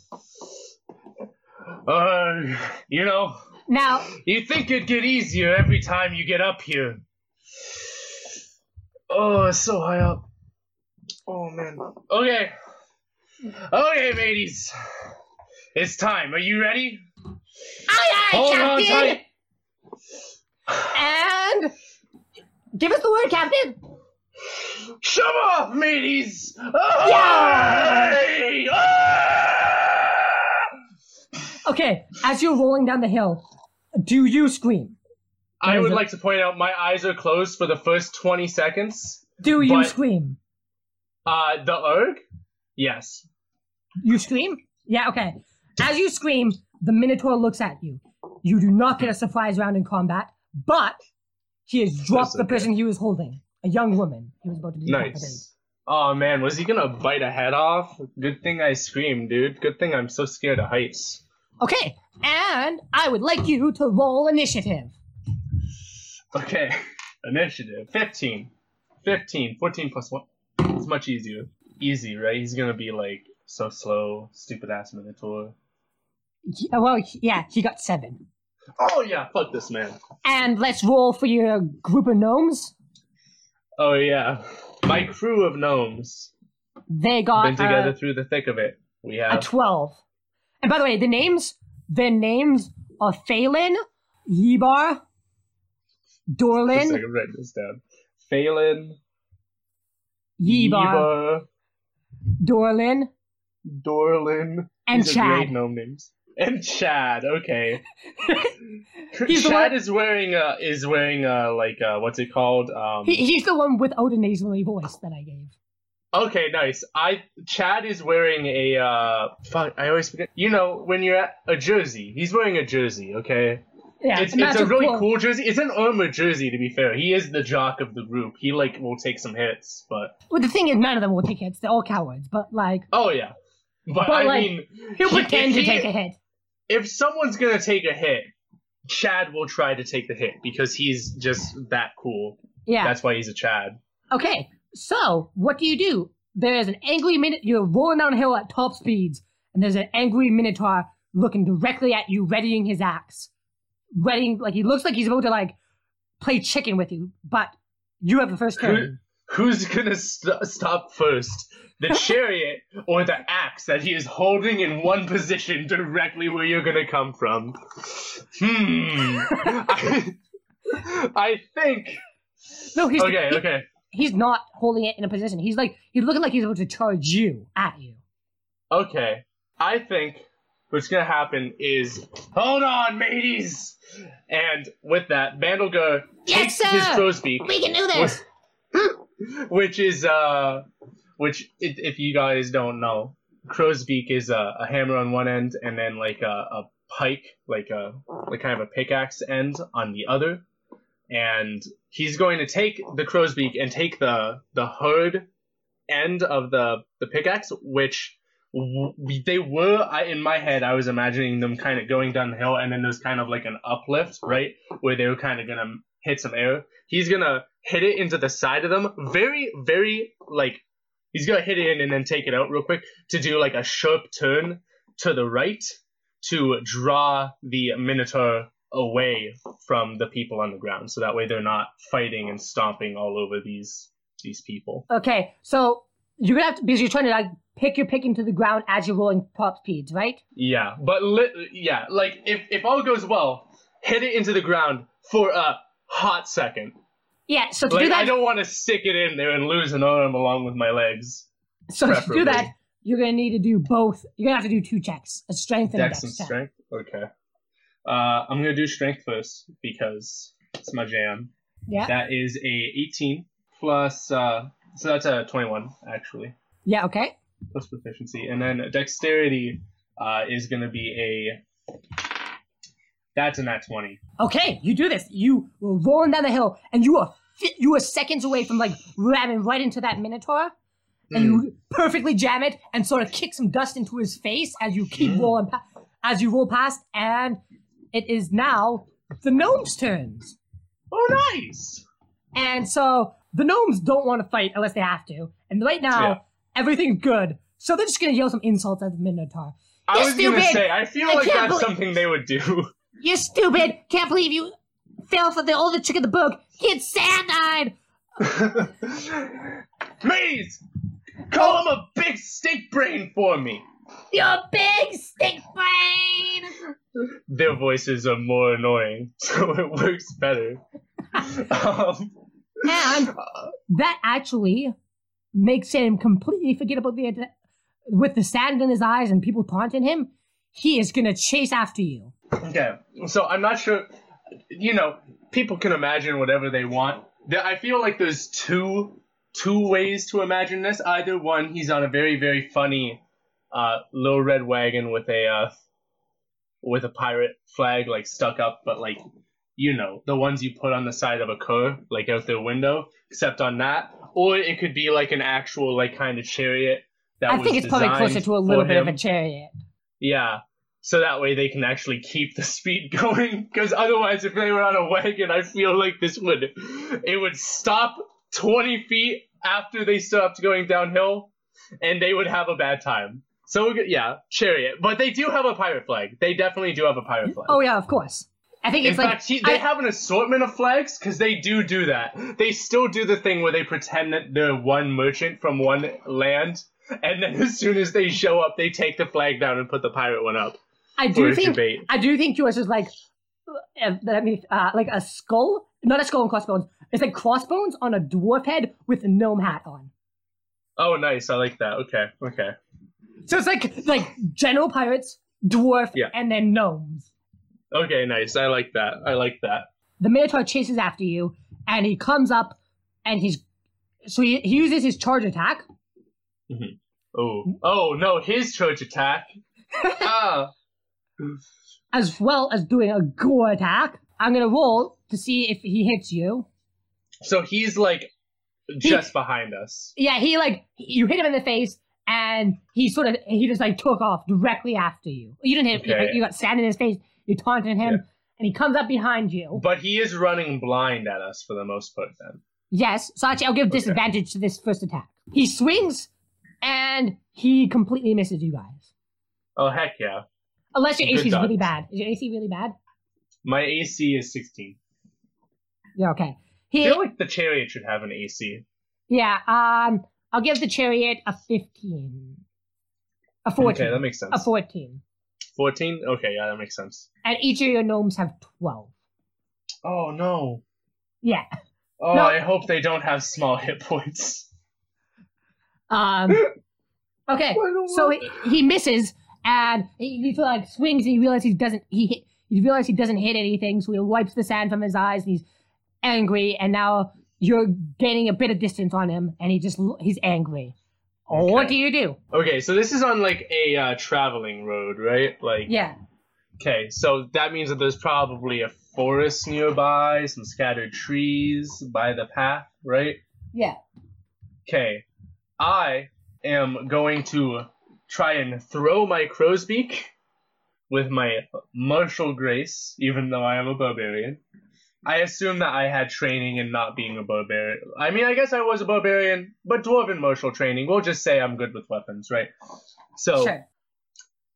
Uh, you know, Now, you think it'd get easier every time you get up here. Oh, it's so high up. Oh man. Okay. Okay, ladies. It's time. Are you ready? aye, aye, Hold on tight. And give us the word, Captain. Shove off, mateys! Yeah! Aye! Ah! Okay, as you're rolling down the hill, do you scream? I would it? like to point out my eyes are closed for the first 20 seconds. Do you But- scream? Uh, the erg? Yes. You scream? Yeah, okay. As you scream, the Minotaur looks at you. You do not get a surprise round in combat, but he has dropped the okay. person he was holding, a young woman. He was about to decapitate. Nice. Oh man, was he gonna bite a head off? Good thing I screamed, dude. Good thing I'm so scared of heights. Okay, and I would like you to roll initiative. Okay. Initiative. 15. 15. 14 plus 1. It's much easier. Easy, right? He's gonna be like so slow, stupid ass Minotaur. Uh, well, yeah, he got seven. Oh yeah, fuck this man. And let's roll for your group of gnomes. Oh yeah. My crew of gnomes. They got Been together uh, through the thick of it. We have a 12. And by the way, the names, the names are Phelan, Yebar, Dorlin, second, write this down. Phelan, Yebar, Yeba, Dorlin, Dorlin. and These are great Chad. gnome names. And Chad, okay. He's Chad is wearing a is wearing a like uh what's it called? Um He, he's the one without a nasally voice that I gave. Okay, nice. I Chad is wearing a uh fuck I always forget you know, when you're at a jersey. He's wearing a jersey, okay? Yeah, it's it's a really quote. cool jersey. It's an armored jersey to be fair. He is the jock of the group. He like will take some hits, but Well, the thing is, none of them will take hits. They're all cowards. But like, oh yeah. But, But, I like, mean he'll he- pretend to he- take a hit. If someone's gonna take a hit, Chad will try to take the hit because he's just that cool. Yeah. That's why he's a Chad. Okay. So what do you do? There is an angry minute. You're rolling down a hill at top speeds, and there's an angry minotaur looking directly at you, readying his axe. Readying, like he looks like he's about to like play chicken with you, but you have the first turn. Who's gonna st- stop first? The chariot or the axe that he is holding in one position directly where you're gonna come from? Hmm. I, I think. No, he's Okay, he- okay. he's not holding it in a position. He's like he's looking like he's about to charge you at you. Okay. I think what's gonna happen is hold on, mateys! And with that, Bandlegar Yes, takes his sir! crow's beak, We can do this. which is uh which if, if you guys don't know, crow's beak is a, a hammer on one end and then like a, a pike, like a like kind of a pickaxe end on the other. And he's going to take the crow's beak and take the the hood end of the the pickaxe, which w- they were I, in my head. I was imagining them kind of going down the hill, and then there's kind of like an uplift, right, where they were kind of gonna hit some air. He's gonna hit it into the side of them, very, very like he's gonna hit it in and then take it out real quick to do like a sharp turn to the right to draw the minotaur away from the people on the ground, so that way they're not fighting and stomping all over these these people. Okay, so you're gonna have to because you're trying to like pick your pick into the ground as you're rolling pop speeds, right? Yeah, but li- yeah, like if if all goes well, hit it into the ground for a hot second. Yeah. So to Like do that, I don't want to stick it in there and lose an arm along with my legs. so to do that, you're gonna need to do both. You're gonna have to do two checks: a strength and Dex a and dex check. strength. Okay. Uh, I'm gonna do strength first because it's my jam. Yeah. That is a 18 plus. Uh, so that's a 21 actually Yeah. Okay. plus proficiency, and then dexterity uh, is gonna be a. That's a nat 20. Okay. You do this. You were rolling down the hill, and you fi- you were seconds away from like ramming right into that minotaur. And you perfectly jam it and sort of kick some dust into his face as you keep Mm. rolling, pa- as you roll past, and it is now the gnomes' turns. Oh, nice. And so the gnomes don't want to fight unless they have to. And right now, Yeah. everything's good. So they're just gonna yell some insults at the Minotaur. I You're was gonna say, I feel I like that's believe- something they would do. You're stupid! Can't believe you fell for the older trick of the book. Get sand-eyed! Maze, call him a big stink brain for me. You big stick brain! Their voices are more annoying, so it works better. um, And that actually makes him completely forget about the with the sand in his eyes and people taunting him. He is gonna chase after you. okay, so I'm not sure. You know, people can imagine whatever they want. I feel like there's two two ways to imagine this. Either one, he's on a very very funny uh, little red wagon with a uh, with a pirate flag like stuck up, but like you know the ones you put on the side of a car, like out their window. Except on that, or it could be like an actual like kind of chariot. That I think it's probably closer to a little bit of a chariot. Yeah. So that way they can actually keep the speed going. Because otherwise, if they were on a wagon, I feel like this would it would stop 20 feet after they stopped going downhill, and they would have a bad time. So yeah, chariot. But they do have a pirate flag. They definitely do have a pirate flag. Oh yeah, of course. I think In it's like fact, he, they I- have an assortment of flags because they do do that. They still do the thing where they pretend that they're one merchant from one land, and then as soon as they show up, they take the flag down and put the pirate one up. I do think. I do think yours is like uh, I mean uh, like a skull, not a skull and crossbones. It's like crossbones on a dwarf head with a gnome hat on. Oh, nice. I like that. Okay. Okay. So it's like like general pirates, dwarf, Yeah. and then gnomes. Okay. Nice. I like that. I like that. The Minotaur chases after you, and he comes up, and he's so he, he uses his charge attack. Oh. Oh no! His charge attack. ah. As well as doing a gore attack. I'm gonna roll to see if he hits you. So he's like just behind us. Yeah, he like you hit him in the face, and he sort of he just like took off directly after you. You didn't hit him. Okay. You got sand in his face. You taunted him, Yeah. and he comes up behind you. But he is running blind at us for the most part. Then. Yes, so actually I'll give Okay. disadvantage to this first attack. He swings, and he completely misses you guys. Oh heck yeah! Unless your AC is really bad. Is your AC really bad? My AC is 16. Yeah, okay. I feel like the chariot should have an AC. yeah, um, I'll give the chariot a 15. A 14. Okay, that makes sense. a 14. 14? Okay, yeah, that makes sense. and each of your gnomes have twelve. Oh no. Yeah. Oh, No. I hope they don't have small hit points. Um. Okay. So he, he misses, and he, he like swings, and he realizes he doesn't. He hit, he realizes he doesn't hit anything, so he wipes the sand from his eyes, and he's angry. And now you're gaining a bit of distance on him, and he just he's angry. What do you do? Okay, so this is on like a uh, traveling road, right? Like, Yeah. okay, so that means that there's probably a forest nearby, some scattered trees by the path, right? Yeah. Okay, I am going to try and throw my crow's beak with my martial grace, even though I am a barbarian. I assume that I had training in not being a barbarian. I mean, I guess I was a barbarian, but dwarven martial training. We'll just say I'm good with weapons, right? So, Sure.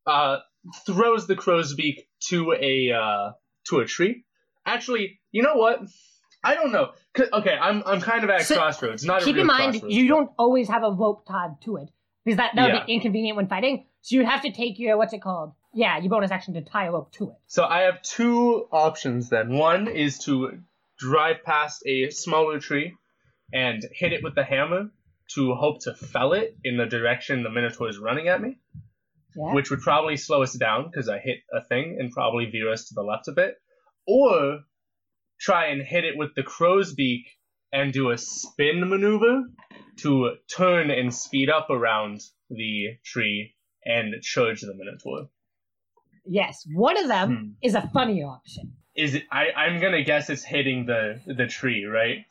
uh, throws the crow's beak to a uh, to a tree. Actually, you know what? I don't know. Okay, I'm I'm kind of at So, crossroads. Not a Keep in mind, crossroads, you don't always have a rope tied to it because that that would Yeah. be inconvenient when fighting. So you have to take your what's it called? Yeah, your bonus action to tie a rope to it. So I have two options then. One is to drive past a smaller tree and hit it with the hammer to hope to fell it in the direction the Minotaur is running at me, Yeah. which would probably slow us down because I hit a thing and probably veer us to the left a bit. Or try and hit it with the crow's beak and do a spin maneuver to turn and speed up around the tree and charge the Minotaur. yes, one of them Hmm. is a funny option. is it, I I'm gonna guess it's hitting the the tree, right?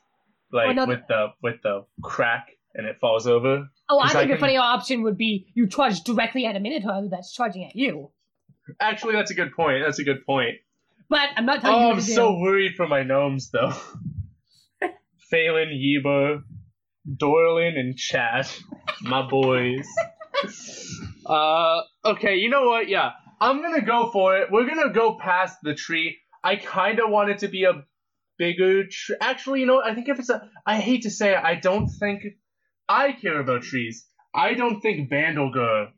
Like no, with the with the crack and it falls over. Oh, I think a can- funnier option would be you charge directly at a Minotaur that's charging at you. Actually, that's a good point. That's a good point. But I'm not telling Oh, you I'm so do. worried for my gnomes though. Phelan, Yeber, Dorlin, and Chad, my boys. Uh, okay, you know what? Yeah, I'm gonna go for it. We're gonna go past the tree. I kind of want it to be a bigger tree. Actually, you know what? I think if it's a, I hate to say it, I don't think I care about trees. I don't think Bandolgur,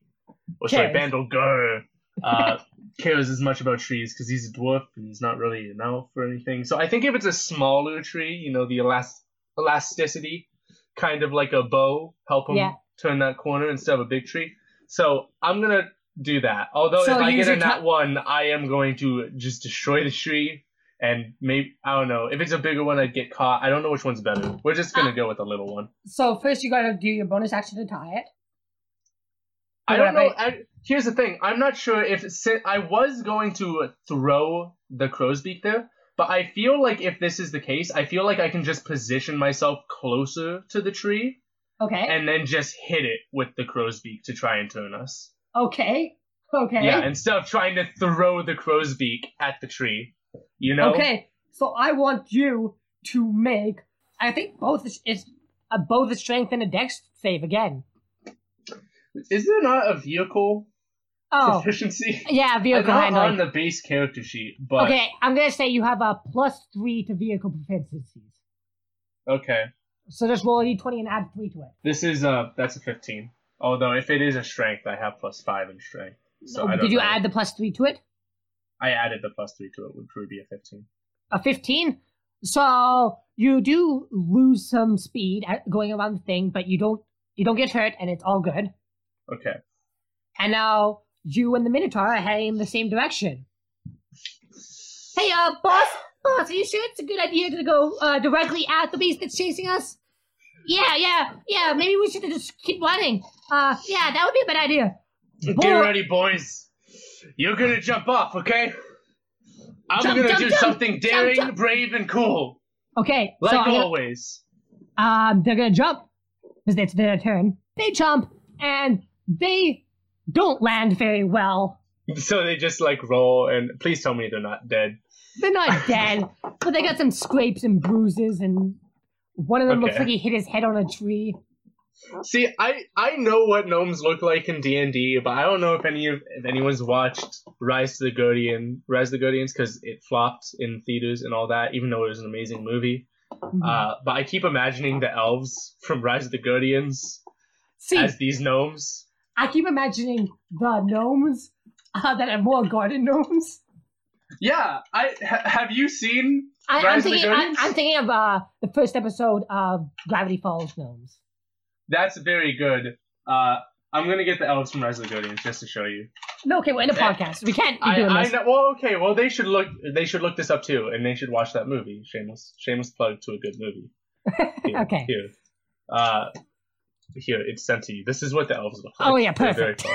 or sorry, Cares. Bandolgur, uh, cares as much about trees because he's a dwarf and he's not really an elf or anything. So I think if it's a smaller tree, you know, the elast- elasticity, kind of like a bow, help him Yeah. turn that corner instead of a big tree. So I'm gonna do that. Although So if I get your in that one, I am going to just destroy the tree. And maybe I don't know if it's a bigger one, I'd get caught. I don't know which one's better. We're just gonna Ah. go with the little one. So first you gotta do your bonus action to tie it. I don't know. I, here's the thing. I'm not sure if I was going to throw the crow's beak there, but I feel like if this is the case, I feel like I can just position myself closer to the tree Okay. and then just hit it with the crow's beak to try and turn us. okay. Okay. Yeah, instead of trying to throw the crow's beak at the tree. You know? Okay. So I want you to make. I think both is a uh, both a strength and a dex save again. Is there not a vehicle Oh. proficiency? Yeah, vehicle handling. on the base character sheet, but Okay, I'm gonna say you have a plus three to vehicle proficiencies. okay. So just roll a d20 and add three to it. This is uh that's a 15. Although if it is a strength, I have plus five in strength. So Did you know. add the plus three to it? I added the plus three to it, which would be a 15. A 15? So you do lose some speed at going around the thing, but you don't you don't get hurt and it's all good. Okay. And now you and the Minotaur are heading in the same direction. Hey, uh, boss, boss, are you sure it's a good idea to go uh, directly at the beast that's chasing us? Yeah, yeah, yeah. Maybe we should just keep running. Uh, yeah, that would be a bad idea. Get Boy- ready, boys. You're gonna jump off, okay? I'm Jump, gonna jump, do jump, something daring, brave, and cool. Okay, Like so I'm gonna- always. um, they're gonna jump because it's their turn. They jump and they don't land very well. So they just like roll, and please tell me they're not dead. They're not dead, but they got some scrapes and bruises, and one of them looks like he hit his head on a tree. See, I I know what gnomes look like in D and D, but I don't know if any of if anyone's watched Rise to the Guardian, Rise to the Guardians, because it flopped in theaters and all that, even though it was an amazing movie. Mhm. Uh, but I keep imagining the elves from Rise of the Guardians See, as these gnomes. I keep imagining the gnomes uh, that are more garden gnomes. Yeah, I ha- have you seen? I, I'm Rise of the thinking. I? I'm thinking of uh, the first episode of Gravity Falls gnomes. That's very good. Uh, I'm gonna get the elves from Rise of the Guardians just to show you. No, okay, we're in a podcast. We can't be I, doing I this. know. Well, okay. Well, they should look. They should look this up too, and they should watch that movie. Shameless, shameless plug to a good movie. Here, Okay. Here, uh, here it's sent to you. This is what the elves look like. Oh, yeah, perfect.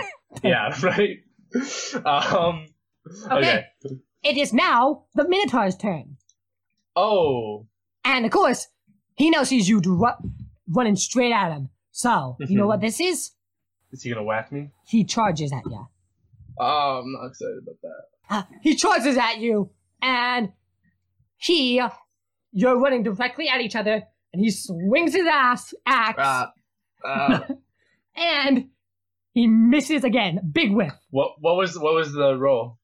yeah, right. Um. Okay. It is now the Minotaur's turn. Oh. And of course, he now sees you ru- running straight at him. So, you know Mhm. what this is? Is he gonna whack me? He charges at you. Oh, I'm not excited about that. Uh, he charges at you, and he, you're running directly at each other, and he swings his ass axe, Uh, uh, and he misses again. Big whiff. what what was what was the roll?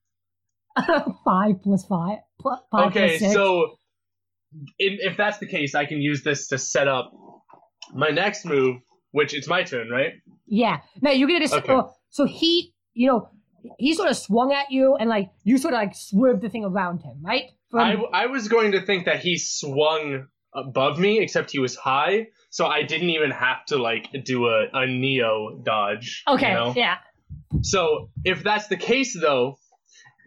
five plus five. Plus five okay, plus so in, if that's the case, I can use this to set up my next move, which it's my turn, right? Yeah. Now you're gonna. Okay. uh, so he, you know, he sort of swung at you, and like you sort of like swerved the thing around him, right? From- I, I was going to think that he swung above me, except he was high, so I didn't even have to like do a, a neo dodge. okay. You know? Yeah. So if that's the case, though,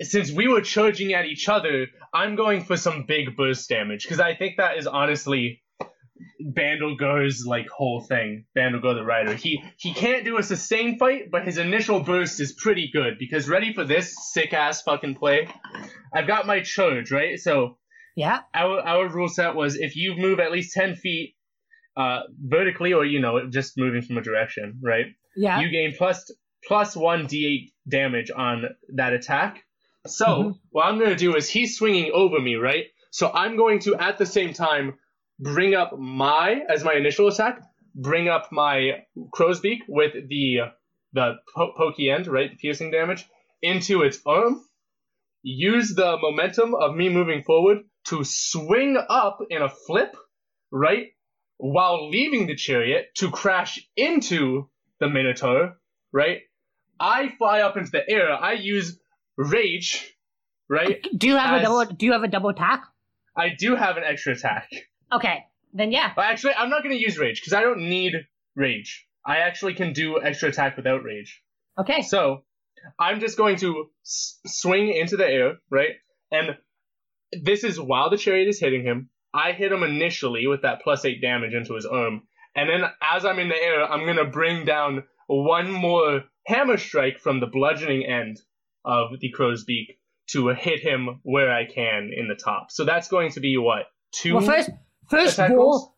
since we were charging at each other, I'm going for some big burst damage because I think that is honestly Bandolgur's like whole thing. Bandolgur the rider. He he can't do a sustained fight, but his initial burst is pretty good because ready for this sick ass fucking play. I've got my charge right, so Yeah. our our rule set was if you move at least ten feet uh, vertically or you know just moving from a direction, right? Yeah. you gain plus plus one d8 damage on that attack. So Mhm. what I'm gonna do is he's swinging over me, right? So I'm going to at the same time bring up my as my initial attack, bring up my crow's beak with the the po- pokey end, right, the piercing damage into its arm. Use the momentum of me moving forward to swing up in a flip, right, while leaving the chariot to crash into the Minotaur, right? I fly up into the air. I use rage, right? do you have as- a double? Do you have a double attack? I do have an extra attack. Okay. Then yeah. Actually, I'm not going to use rage because I don't need rage. I actually can do extra attack without rage. Okay. So I'm just going to s- swing into the air, right? And this is while the chariot is hitting him. I hit him initially with that plus eight damage into his arm. And then as I'm in the air, I'm going to bring down one more hammer strike from the bludgeoning end of the crow's beak to hit him where I can in the top. So that's going to be what? Two? Well, first, first roll. rolls?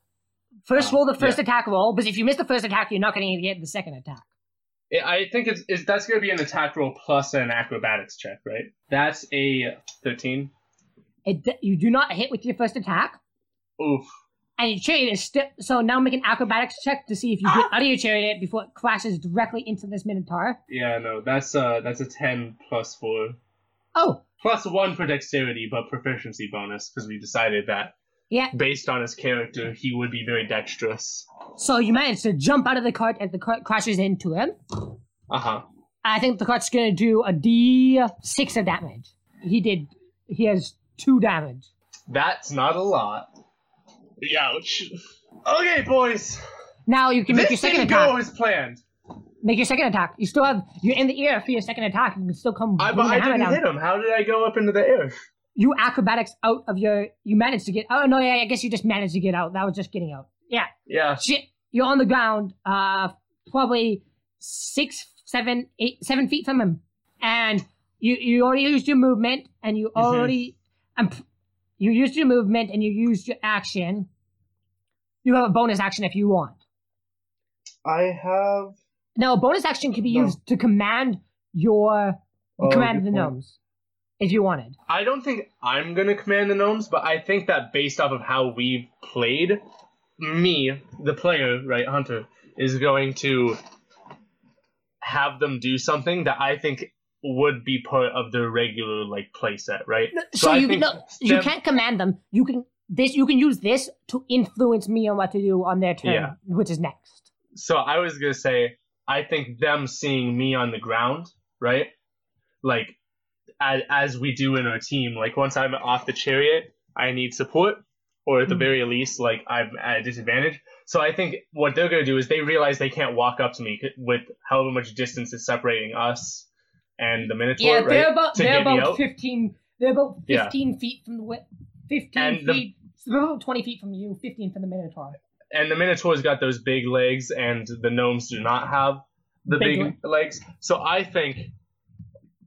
First Uh, roll the first attack roll, because if you miss the first attack, you're not going to get the second attack. I think it's, it's that's going to be an attack roll plus an acrobatics check, right? That's a 13. It, you do not hit with your first attack, Oof. and your chariot is still. So now make an acrobatics check to see if you get out of your chariot before it crashes directly into this minotaur. Yeah, no, that's uh that's a 10 plus 4. Oh, Plus 1 for dexterity, but proficiency bonus, because we decided that yeah. based on his character, he would be very dexterous. So you managed to jump out of the cart as the cart crashes into him. Uh huh. I think the cart's going to do a D6 of damage. He did. He has two damage. That's not a lot. Ouch. Okay, boys. Now you can make your This second didn't attack. go as planned. Make your second attack. You still have. You're in the air for your second attack. You can still come. I, bring but the I hammer didn't down. hit him. How did I go up into the air? You acrobatics out of your. You managed to get. Oh no! Yeah, I guess you just managed to get out. That was just getting out. Yeah. Yeah. Shit. You're on the ground. Uh, probably six, seven, eight, seven feet from him, and you you already used your movement, and you Mhm. already um, you used your movement, and you used your action. You have a bonus action if you want. I have. Now, a bonus action can be No. used to command your Oh, command good the point. gnomes, if you wanted. I don't think I'm gonna command the gnomes, but I think that based off of how we've played, me, the player, right, Hunter, is going to have them do something that I think would be part of their regular like playset, right? So, I you think no, you can't command them. You can this you can use this to influence me on what to do on their turn, Yeah. which is next. So I was gonna say, I think them seeing me on the ground, right, like as, as we do in our team. Like once I'm off the chariot, I need support, or at the Mhm. very least, like I'm at a disadvantage. So I think what they're gonna do is they realize they can't walk up to me with however much distance is separating us and the Minotaur, Yeah, right? they're about to they're about fifteen. They're about Yeah. fifteen feet from the fifteen And the- feet. they're about twenty feet from you. Fifteen from the Minotaur. and the Minotaur's got those big legs, and the gnomes do not have the Big big, legs. So I think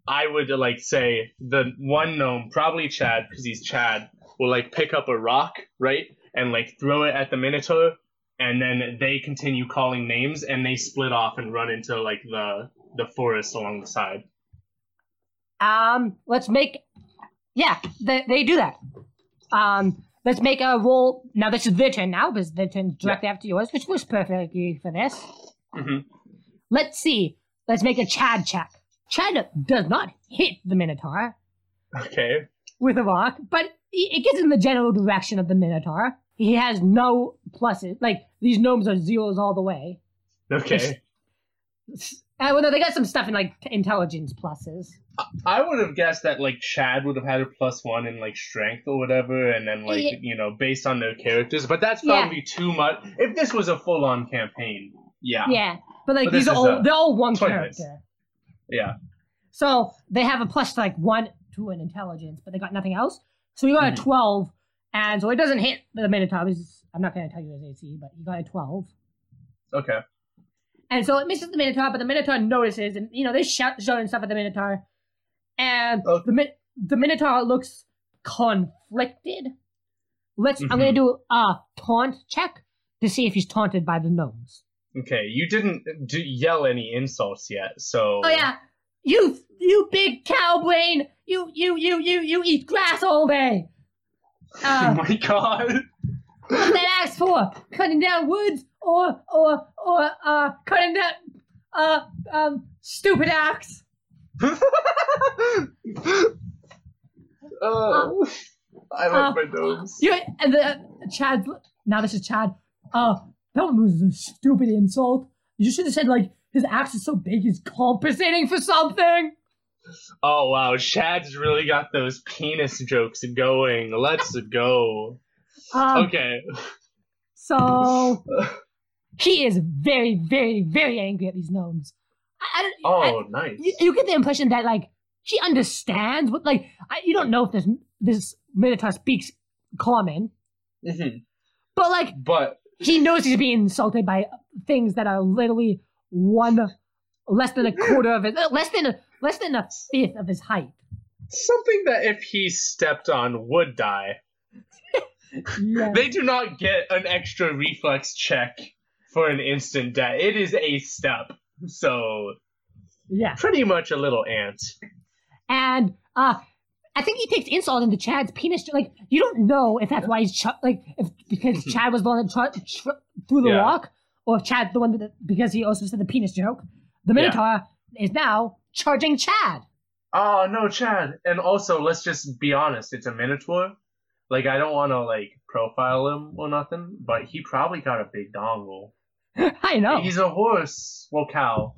I would like say the one gnome, probably Chad, because he's Chad, will like pick up a rock, right, and like throw it at the Minotaur, and then they continue calling names, and they split off and run into like the the forest along the side. Um, let's make. Yeah, they they do that. Um, let's make a roll. Now this is their turn now because their turn directly after yours, which was perfectly for this. Mm-hmm. Let's see. Let's make a Chad check. Chad does not hit the Minotaur Okay. with a rock, but it it gets in the general direction of the Minotaur. He has no pluses. Like these gnomes are zeros all the way. Okay. Uh, well, no, they got some stuff in like intelligence pluses. I would have guessed that like Chad would have had a plus one in like strength or whatever, and then like Yeah. you know based on their characters. But that's Yeah. probably too much. If this was a full on campaign, yeah, Yeah, but like But these are all a they're all one 20 minutes. character. yeah. So they have a plus like one to an intelligence, but they got nothing else. So you got Mhm. a twelve, and so it doesn't hit the Minotaur. because I'm not going to tell you his AC, but you got a twelve, Okay. And so it misses the Minotaur. But the Minotaur notices, and you know they shout shouting stuff at the Minotaur, and Oh. the Min- the Minotaur looks conflicted. Let's. I'm Mhm. going to do a taunt check to see if he's taunted by the gnomes. Okay. You didn't do yell any insults yet, so. Oh yeah, you you big cow brain, you you you you you eat grass all day. Oh Uh, my god. what's that axe for? Cutting down woods or or or uh cutting down uh um stupid axe. oh. I uh, love my gnomes. You and the Chad. Now this is Chad. Uh, that one was a stupid insult. You should have said like his axe is so big he's compensating for something. Oh wow, Chad's really got those penis jokes going. Let's go. Um, Okay. So he is very, very, very angry at these gnomes. I, I, don't- Oh, nice. you, you get the impression that like he understands what like I, you don't know if this this Minotaur speaks common, Mhm. but like But he knows he's being insulted by things that are literally one less than a quarter of it, uh, less than a less than a fifth of his height. something that if he stepped on would die. Yeah. They do not get an extra reflex check for an instant death. It is a step. So yeah. pretty much a little ant. And uh I think he takes insult into Chad's penis. Like you don't know if that's why he's ch- like if because Chad was the one that tr- tr- threw the Yeah. rock, or if Chad's the one that because he also said the penis joke. The Yeah. Minotaur is now charging Chad. Oh no, Chad. And also, let's just be honest. It's a Minotaur. Like I don't want to like profile him or nothing, but he probably got a big dongle. I know. He's a horse. Well, cow.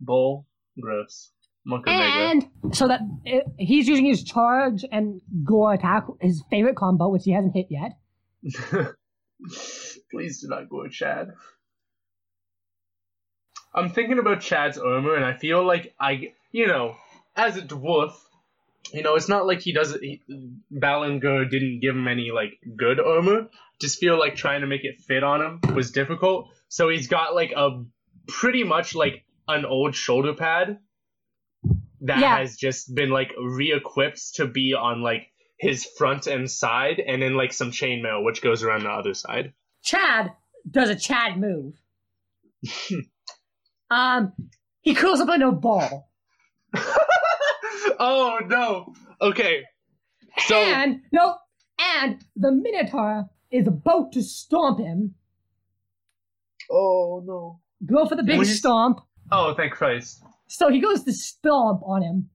Bull. Gross. Monkey and so that uh, he's using his charge and gore attack, his favorite combo, which he hasn't hit yet. Please do not go Chad. I'm thinking about Chad's armor, and I feel like I, you know, as a dwarf, you know, it's not like he doesn't. He, Ballinger didn't give him any like good armor. Just feel like trying to make it fit on him was difficult. So he's got like a pretty much like an old shoulder pad that Yeah. has just been like re-equipped to be on like his front and side, and then like some chainmail which goes around the other side. Chad does a Chad move. um, he curls up into a ball. oh no. Okay. So and no, and the Minotaur is about to stomp him. Oh no. Go for the big Please. stomp. Oh thank Christ. So he goes to stomp on him,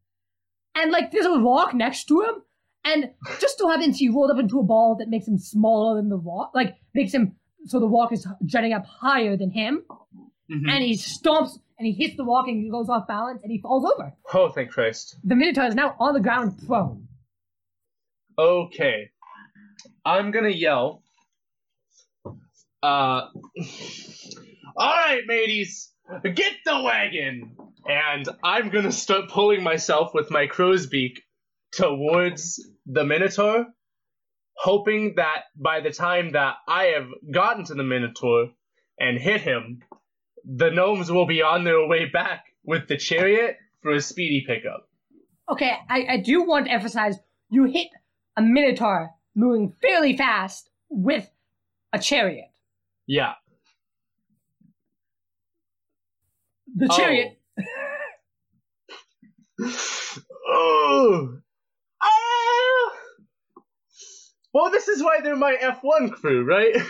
and like there's a rock next to him, and just so happens he rolled up into a ball that makes him smaller than the rock, like makes him so the rock is jutting up higher than him, Mhm. and he stomps and he hits the wall and he goes off balance and he falls over. Oh, thank Christ. The Minotaur is now on the ground prone. Okay. I'm gonna yell. Uh. Alright, mateys! Get the wagon! And I'm gonna start pulling myself with my crow's beak towards the Minotaur, hoping that by the time that I have gotten to the Minotaur and hit him, the gnomes will be on their way back with the chariot for a speedy pickup. Okay, I, I do want to emphasize you hit a Minotaur moving fairly fast with a chariot. Yeah. The chariot. oh. Ah! Well, this is why they're my F1 crew, right?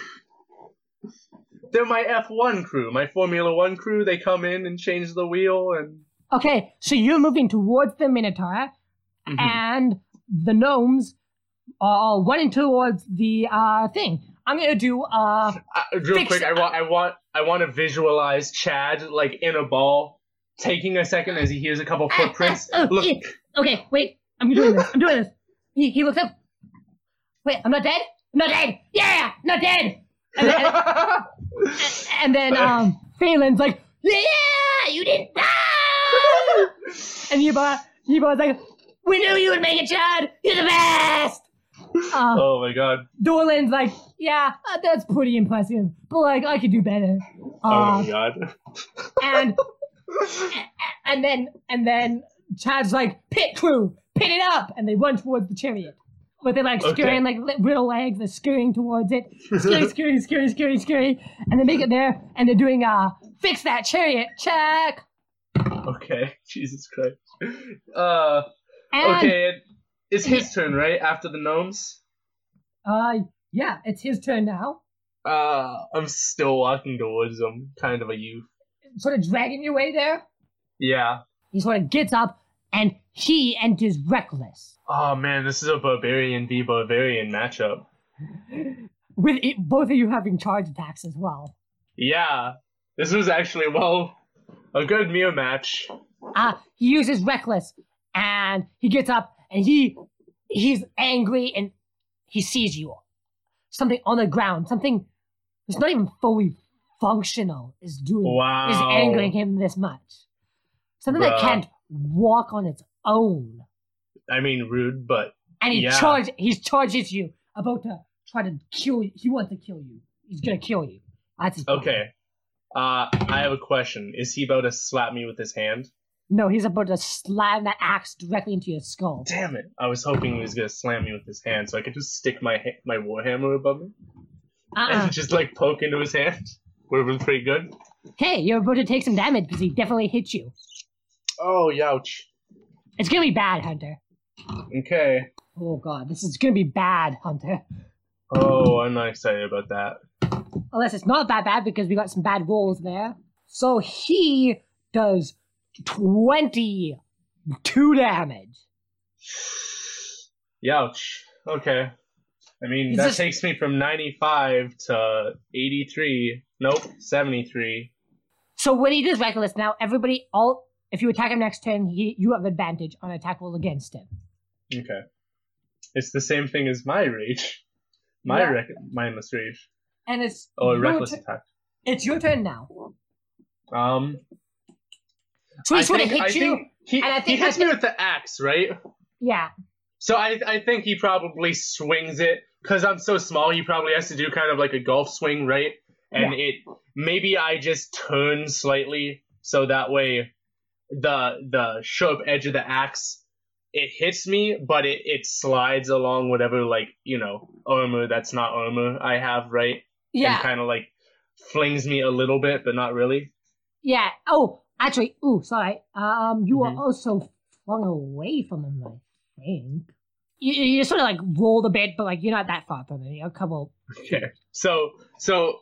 they're my F1 crew, my Formula One crew. They come in and change the wheel and. Okay, so you're moving towards the Minotaur, Mhm. and the gnomes are running towards the uh thing. I'm gonna do uh Uh, real quick, I want, I want, I want to visualize Chad like in a ball, taking a second as he hears a couple footprints. Oh, Look, yeah. okay, wait, I'm doing this. I'm doing this. He, he looks up. Wait, I'm not dead. I'm not dead. Yeah, not dead. And and then um, Phelan's like, yeah, you didn't die. And Yuba, Yuba's like, we knew you would make it, Chad. You're the best. Uh, oh my god. Dorland's like, yeah, uh, that's pretty impressive, but like I could do better. Oh Uh, my god. and and then and then Chad's like, pit crew, pit it up, and they run towards the chariot. But they're like Okay. scurrying like li- little legs, they're scurrying towards it, scurry, scurry, scurry, scurry, scurry, and they make it there, and they're doing uh, fix that chariot, check. okay, Jesus Christ. Uh, And okay, it's his turn, right? After the gnomes? uh, yeah, it's his turn now. Uh, I'm still walking towards him, kind of a youth. Sort of dragging your way there. Yeah. He sort of gets up, and he enters reckless. Oh man, this is a barbarian v barbarian matchup. with it, both of you having charge attacks as well. Yeah, this was actually well a good mirror match. Uh, he uses reckless, and he gets up, and he he's angry, and he sees you. Something on the ground, something that's not even fully functional, is doing Wow. is angering him this much. Something that can't walk on its own, I mean, rude, but and he Yeah. charge he charges you, about to try to kill you. He wants to kill you. He's gonna kill you. That's his plan. okay. Uh, I have a question. Is he about to slap me with his hand? No, he's about to slam that axe directly into your skull. Damn it! I was hoping he was gonna slam me with his hand, so I could just stick my ha- my warhammer above me Uh-uh. and just like poke into his hand. Would have been pretty good. Hey, you're about to take some damage because he definitely hit you. Oh, youch. It's gonna be bad, Hunter. Okay. Oh god, this is gonna be bad, Hunter. Oh, I'm not excited about that. Unless it's not that bad because we got some bad rolls there. So he does 22 damage. Youch. Okay. I mean, Is that this- takes me from 95 to 83. Nope, 73. So when he does reckless, now everybody, all if you attack him next turn, he, you have advantage on attack roll against him. Okay. It's the same thing as my rage. My Yeah. rec- mindless rage. And it's Oh, a reckless attack. it's your turn now. Um, So he I sort of think, hits I you. think he, and I he hits I me with the axe, right? Yeah. So I, I think he probably swings it because I'm so small. He probably has to do kind of like a golf swing, right? And it maybe I just turn slightly so that way the the sharp edge of the axe it hits me, but it, it slides along whatever like you know armor that's not armor I have, right? Yeah. And kind of like flings me a little bit, but not really. Yeah. Oh, actually, ooh, sorry. Um, you Mhm. were also flung away from him, I think. You, you sort of like rolled a bit, but like you're not that far from him. A couple. Okay. So so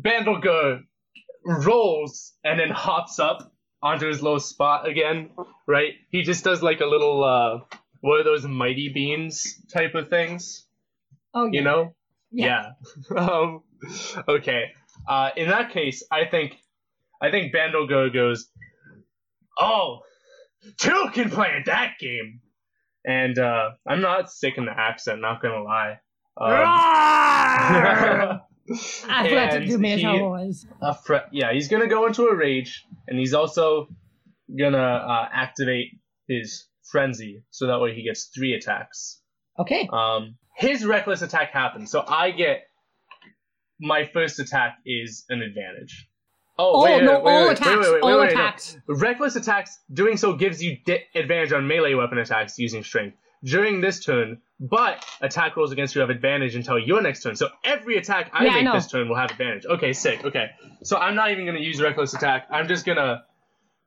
Bandlegur rolls and then hops up onto his low spot again, right? He just does like a little uh what are those mighty beams type of things, Oh, yeah. you know? Yeah. Yeah. um okay. Uh in that case, I think I think Bandolgo goes, "Oh, two can play at that game," and uh, I'm not sick in the accent. Not gonna lie. Um! I forgot to do Minotaur he- Wars. a fre- yeah, he's gonna go into a rage, and he's also gonna uh, activate his frenzy, so that way he gets three attacks. Okay. Um, his reckless attack happens, so I get my first attack is an advantage. Oh all, wait, wait, no, wait, all wait, attacks. wait, wait, wait, all wait, no. attacks. Reckless attacks doing so gives you di- advantage on melee weapon attacks using strength during this turn, but attack rolls against you have advantage until your next turn. So every attack I Yeah, make know. this turn will have advantage. Okay, sick. Okay, so I'm not even gonna use reckless attack. I'm just gonna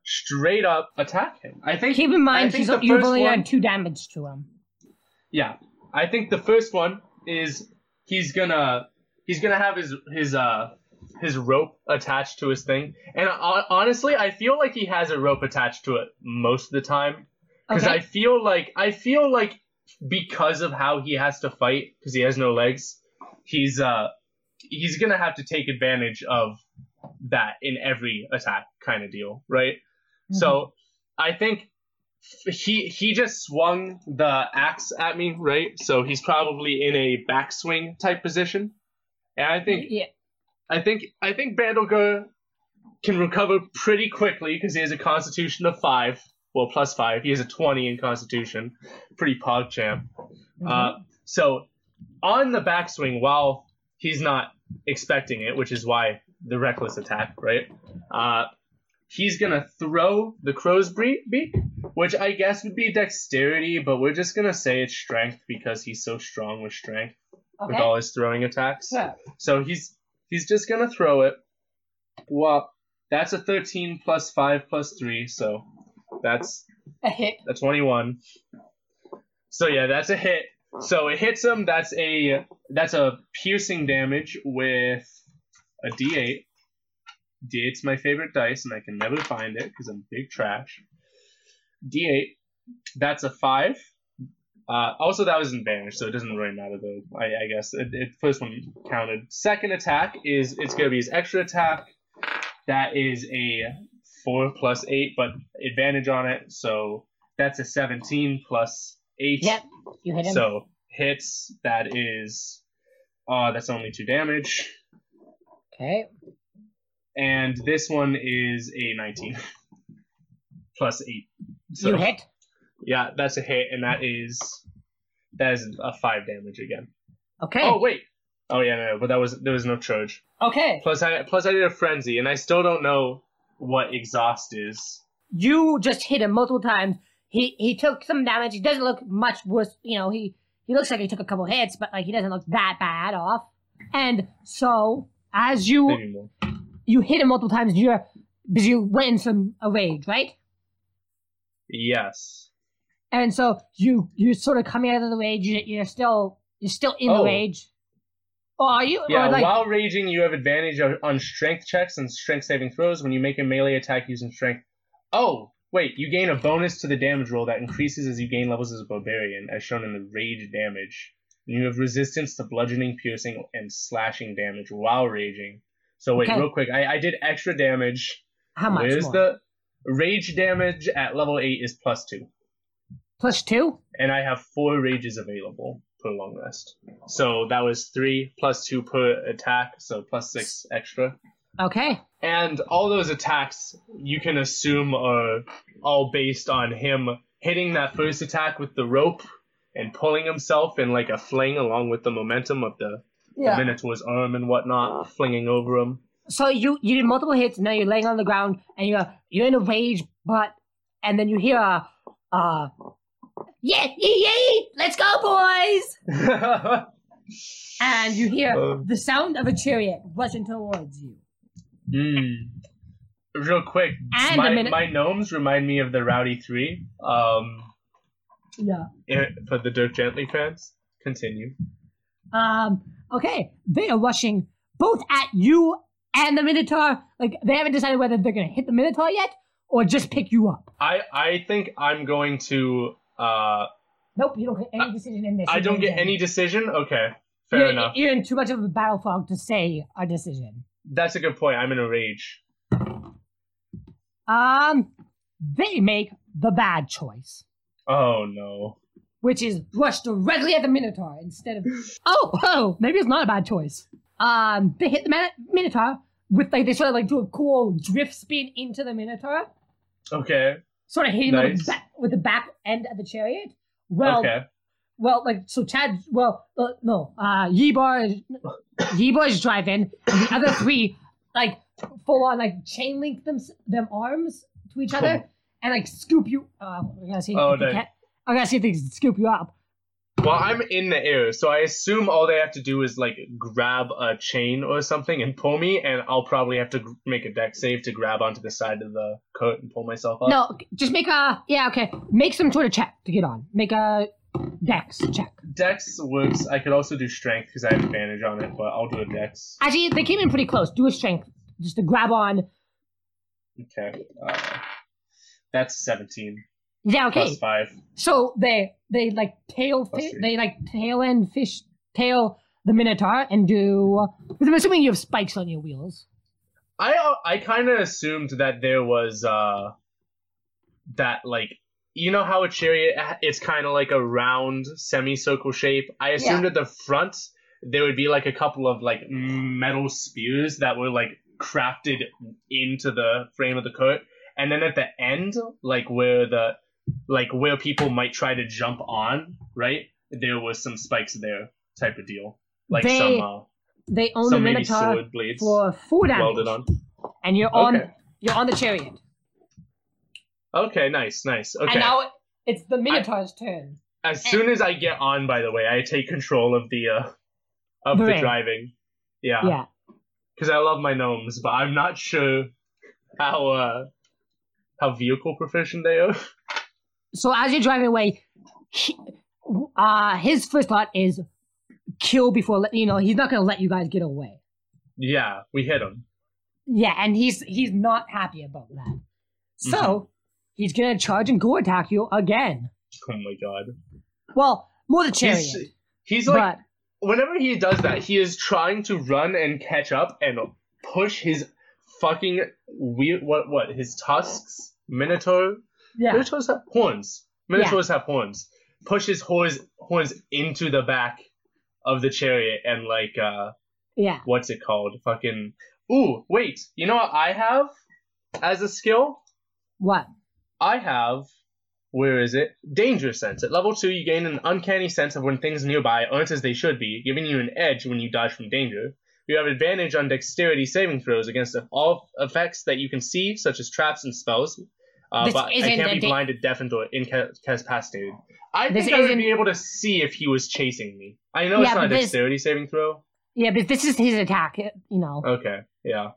straight up attack him. I think. Keep in mind, think you've only one- done two damage to him. Yeah, I think the first one is he's gonna he's gonna have his his uh his rope attached to his thing, and uh, honestly, I feel like he has a rope attached to it most of the time because Okay. I feel like I feel like because of how he has to fight because he has no legs, he's uh he's gonna have to take advantage of that in every attack kind of deal, right? So I think he he just swung the axe at me, right? So he's probably in a backswing type position, and I think yeah. I think I think Bandolga can recover pretty quickly because he has a Constitution of five, well plus five. He has a twenty in Constitution, pretty pog champ. Uh, so on the backswing, while he's not expecting it, which is why the reckless attack, right? Uh, he's gonna throw the crow's beak, which I guess would be dexterity, but we're just gonna say it's strength because he's so strong with strength with all his throwing attacks. Yeah. So he's he's just gonna throw it. Well, that's a 13 plus five plus three, so that's A hit. a 21. So yeah, that's a hit. So it hits him. That's a that's a piercing damage with a D8. D8's my favorite dice, and I can never find it because I'm big trash. D8. That's a five. Uh, also, that was in advantage, so it doesn't really matter though. I, I guess it, it, first one counted. Second attack is it's gonna be his extra attack. That is a four plus eight, but advantage on it, so that's a seventeen plus eight. Yep. You hit him. So hits. That is, uh, that's only two damage, okay. and this one is a nineteen plus eight. So you hit. yeah, that's a hit, and that is that is a five damage again. Okay. Oh wait. Oh yeah, no, no, but that was there was no charge. Okay. Plus I plus I did a frenzy, and I still don't know what exhaust is. You just hit him multiple times. He he took some damage. He doesn't look much worse. You know, he he looks like he took a couple hits, but like he doesn't look that bad off. And so as you you hit him multiple times, you're because you went in some a rage, right? Yes. And so you you're sort of coming out of the rage. you- You're still you're still in the Oh. rage. You? Yeah, like, while raging, you have advantage on- on strength checks and strength saving throws when you make a melee attack using strength. Oh, wait, you gain a bonus to the damage roll that increases as you gain levels as a barbarian, as shown in the rage damage. And you have resistance to bludgeoning, piercing, and slashing damage while raging. So wait, Okay. real quick, I, I did extra damage. how much Where's more? the rage damage at level eight is plus two, Plus two. and I have four rages available per long rest. So that was three plus two per attack, so plus six extra. Okay. And all those attacks you can assume are all based on him hitting that first attack with the rope and pulling himself in like a fling along with the momentum of the, the Minotaur's arm and whatnot, flinging over him. So you you did multiple hits, and now you're laying on the ground, and you're you're in a rage, but and then you hear a uh yeah yeah yeah let's go boys, and you hear Um. the sound of a chariot rushing towards you. Hmm. Real quick, And my, minute- my gnomes remind me of the Rowdy Three. Um, Yeah. eh, for the Dirk Gently fans, continue. Um. Okay. They are rushing both at you and the Minotaur. Like they haven't decided whether they're gonna hit the Minotaur yet or just pick you up. I I think I'm going to. Uh, Nope. You don't get any decision in this. I don't get any decision. Okay, fair You're, enough. you're in too much of a battle fog to say a decision. That's a good point. I'm in a rage. Um, they make the bad choice, Oh no. which is rush directly at the Minotaur instead of. Oh, oh, maybe it's not a bad choice. Um, they hit the Min- Minotaur with like they sort of like do a cool drift spin into the Minotaur, Okay. Sort of hitting them with, the back, with the back end of the chariot. Well, okay. well, like so Chad. Well, uh, no, uh, Yebar, is- driving, and the other three like full on like chain link them them arms to each other and like scoop you. Uh, I gotta see. Oh, if nice. can, I gotta see if they can scoop you up. Well, I'm in the air, so I assume all they have to do is like grab a chain or something and pull me, and I'll probably have to gr- make a Dex save to grab onto the side of the coat and pull myself up. No, just make a yeah. Okay, make some sort of check to get on. Make a dex check. Dex works. I could also do strength because I have advantage on it, but I'll do a dex. Actually, they came in pretty close. Do a strength just to grab on. Okay. Uh, that's 17 Yeah, okay. plus 5. So they they like tail fi- they like tail and fish tail the minotaur and do. I'm assuming you have spikes on your wheels. I uh, I kind of assumed that there was uh that like you know how a chariot it's kind of like a round semicircle shape. I assumed at the front there would be like a couple of like metal spears that were like crafted into the frame of the coat, and then at the end, like where the like where people might try to jump on, right? There was some spikes there, type of deal, like They some uh, They own the some maybe minotaur sword blades for four damage, welded on. and you're on Okay. you're on the chariot. Okay, nice, nice. Okay. And now it's the minotaur's turn. as soon as I get on, by the way, I take control of the uh of The the, driving. Yeah. Yeah. Because I love my gnomes, but I'm not sure how uh how vehicle proficient they are. So as you're driving away, he, uh, his first thought is kill before let you know he's not gonna let you guys get away. yeah, we hit him. Yeah, and he's he's not happy about that. So Mm-hmm. he's gonna charge and go attack you again. Oh my god. Well, more the chariot, He's, he's like but whenever he does that, he is trying to run and catch up and push his fucking weird what what his tusks minotaur yeah, Minotaurs have horns. Minotaurs have horns. Pushes horns horns into the back of the chariot and like uh yeah. what's it called? Fucking Ooh, wait. You know what I have as a skill? What? I have where is it? Danger sense. At level two, you gain an uncanny sense of when things nearby aren't as they should be, giving you an edge when you dodge from danger. You have advantage on dexterity saving throws against all effects that you can see, such as traps and spells. Uh, but I can't be da- blinded, deafened, or incapacitated. I This think I would be able to see if he was chasing me. I know it's not a but this- dexterity saving throw. Yeah, but this is his attack, you know. Okay, yeah.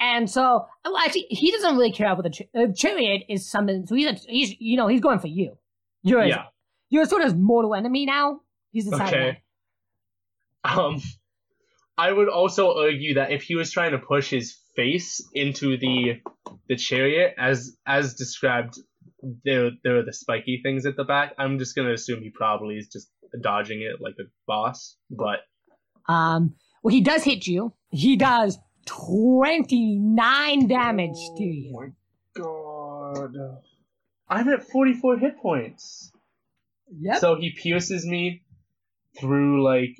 And so, well, actually, he doesn't really care about the ch- uh, chariot is something. So he's, he's, you know, he's going for you. You're, his, Yeah. you're sort of his mortal enemy now. He's decided. Okay. Um, I would also argue that if he was trying to push his face into the the chariot, as as described, there there are the spiky things at the back. I'm just gonna assume he probably is just dodging it like a boss. But Um, well, he does hit you. He does twenty nine damage to you. Oh my god, I'm at 44 hit points. Yep. So he pierces me through like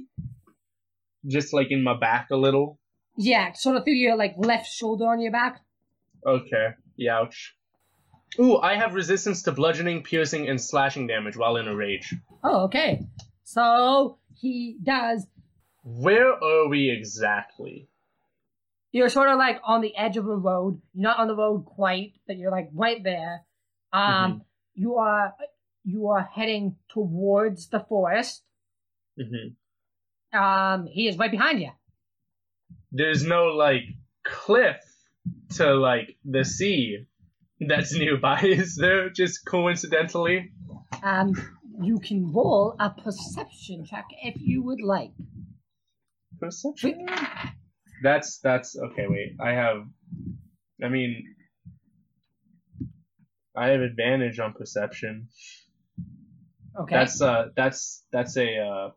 just like in my back a little. Yeah, sort of through your like left shoulder on your back. Okay. Youch. Ooh, I have resistance to bludgeoning, piercing, and slashing damage while in a rage. Oh, okay. So he does. Where are we exactly? You're sort of like on the edge of a road. You're not on the road quite, but you're like right there. Um, you are you are heading towards the forest. hmm Um, he is right behind you. There's no like cliff to like the sea that's nearby, is there? Just coincidentally. Um, you can roll a perception check if you would like. Perception. That's that's okay. Wait, I have. I mean, I have advantage on perception. Okay. That's uh that's that's a uh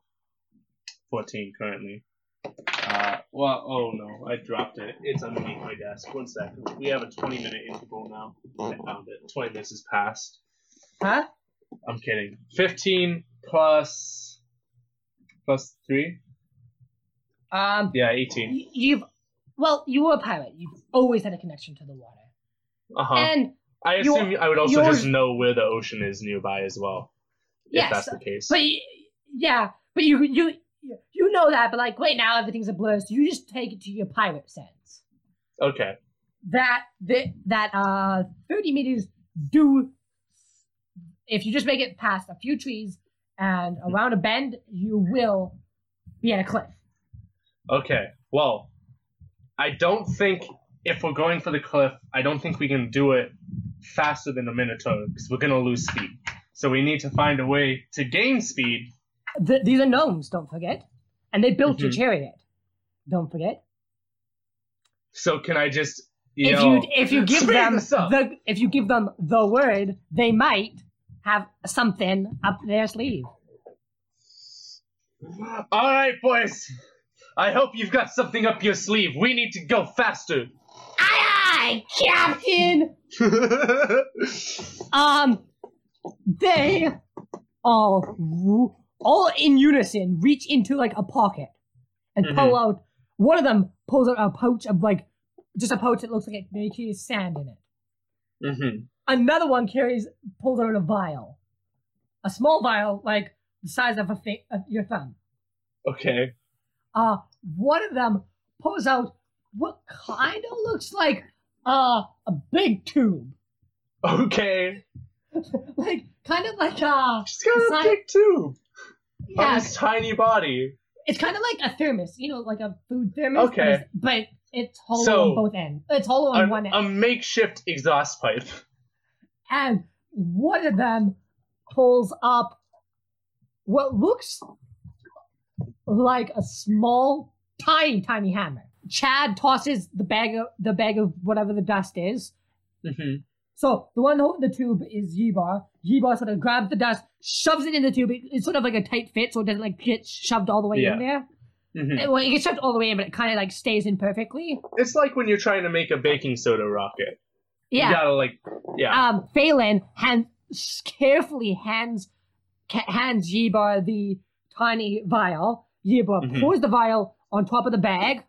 fourteen currently. Well, oh no, I dropped it. It's underneath my desk. One second. We have a 20 minute interval now. I found it. 20 minutes has passed. Huh? I'm kidding. 15 plus. plus 3? Um, Yeah, 18. y- you've well, you were a pirate. You've always had a connection to the water, Uh huh. and I assume I would also yours- just know where the ocean is nearby as well. If Yes, that's the case. but y- yeah, but you you you know that. But like right now, everything's a blur. So you just take it to your pirate sense. Okay. that that that uh 30 meters do if you just make it past a few trees and around a bend you will be at a cliff Okay. Well, I don't think if we're going for the cliff, I don't think we can do it faster than a Minotaur because we're gonna lose speed. So we need to find a way to gain speed. Th- these are gnomes don't forget and they built your Mhm. chariot don't forget So can I just you if know you if you give them the if you give them the word they might have something up their sleeve All right, boys. I hope you've got something up your sleeve. We need to go faster. aye aye captain Um, they all all in unison reach into like a pocket and pull out. One of them pulls out a pouch of like just a pouch that looks like it maybe carries sand in it. hmm Another one carries pulls out a vial, a small vial like the size of a fi- of your thumb. Okay. Uh, one of them pulls out what kind of looks like uh, a big tube, Okay. like kind of like uh, She's got a big tube yeah, his tiny body. It's kind of like a thermos, you know, like a food thermos. Okay. But it's hollow So- on both ends. It's hollow on A, one end. a makeshift exhaust pipe. and one of them pulls up what looks like a small, tiny, tiny hammer. Chad tosses the bag of the bag of whatever the dust is. hmm So the one holding the tube is Yebar. Yebar sort of grabs the dust, shoves it in the tube. It's sort of like a tight fit, so it doesn't like get shoved all the way Yeah. in there. hmm Well, it gets shoved all the way in, but it kind of like stays in perfectly. It's like when you're trying to make a baking soda rocket. Yeah. You gotta like, yeah. Um, Phelan hand, carefully hands hands Yebar the tiny vial. Yebar Mhm. pours the vial on top of the bag,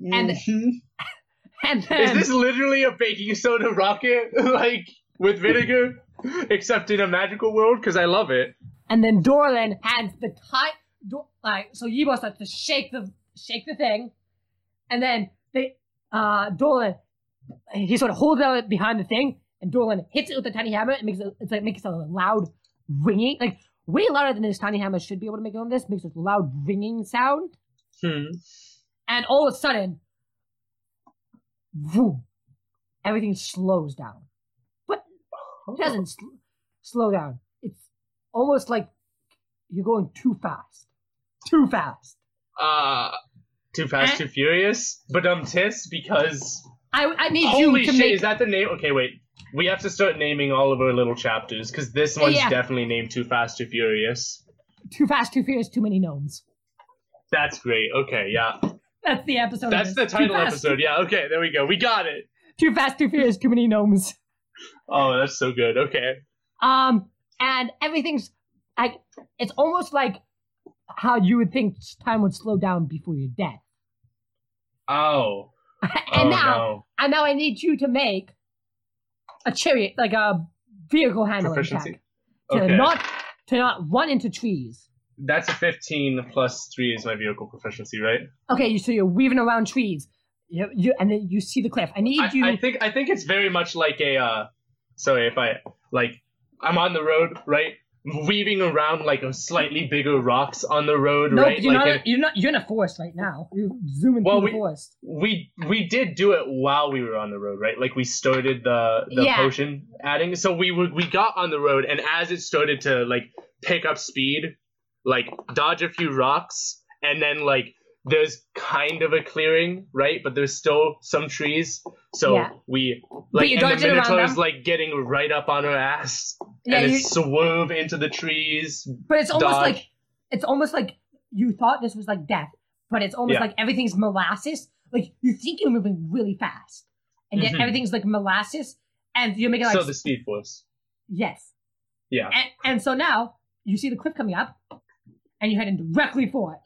and- Mhm. and then Is this literally a baking soda rocket, like with vinegar, except in a magical world? Because I love it. and then Dorlan hands the tiny Do- like so Yebar starts to shake the shake the thing, and then they uh Dorlan he sort of holds out behind the thing, and Dorlan hits it with the tiny hammer. It makes it it's like makes a loud ringing like. Way louder than this tiny hammer should be able to make on this. Makes a loud ringing sound. Hmm. and all of a sudden, boom, everything slows down. But it doesn't sl- slow down. It's almost like you're going too fast. Too fast. Uh, too fast, too furious. But um, tis because I, I need holy you to shit, make. is that the name? Okay, wait. We have to start naming all of our little chapters because this one's Yeah. definitely named Too Fast, Too Furious. Too fast, too furious, too many gnomes. That's great. Okay, yeah. That's the episode. That's the title fast, episode. Yeah, okay, there we go. We got it. Too fast, too furious, too many gnomes. Oh, that's so good. Okay. Um, and everything's like it's almost like how you would think time would slow down before your death. Oh. and oh, now no. And now I need you to make a chariot, like a vehicle handling Proficiency? check, to Okay. not to not run into trees. That's a 15 plus 3 is my vehicle proficiency, right? Okay, you so you're weaving around trees, you, you, and then you see the cliff. I need I, you. I think I think it's very much like a uh sorry if I like I'm on the road, right? Weaving around like a slightly bigger rocks on the road, no, right? you're like not. in- you're not. You're in a forest right now. You're zooming Well, through the we- forest. we we did do it while we were on the road, right? Like we started the the Yeah. potion adding. So we were, we got on the road and as it started to like pick up speed, like dodge a few rocks and then like there's kind of a clearing, right? But there's still some trees. So Yeah. we like and the Minotaur's like getting right up on our ass. Yeah, and you, it swerve into the trees. but it's almost dodge. like it's almost like you thought this was like death, but it's almost Yeah. like everything's molasses. Like you think you're moving really fast, and yet Mhm. everything's like molasses, and you're making like so the Speed Force. yes, Yeah. and, and so now you see the cliff coming up, and you're heading directly for it.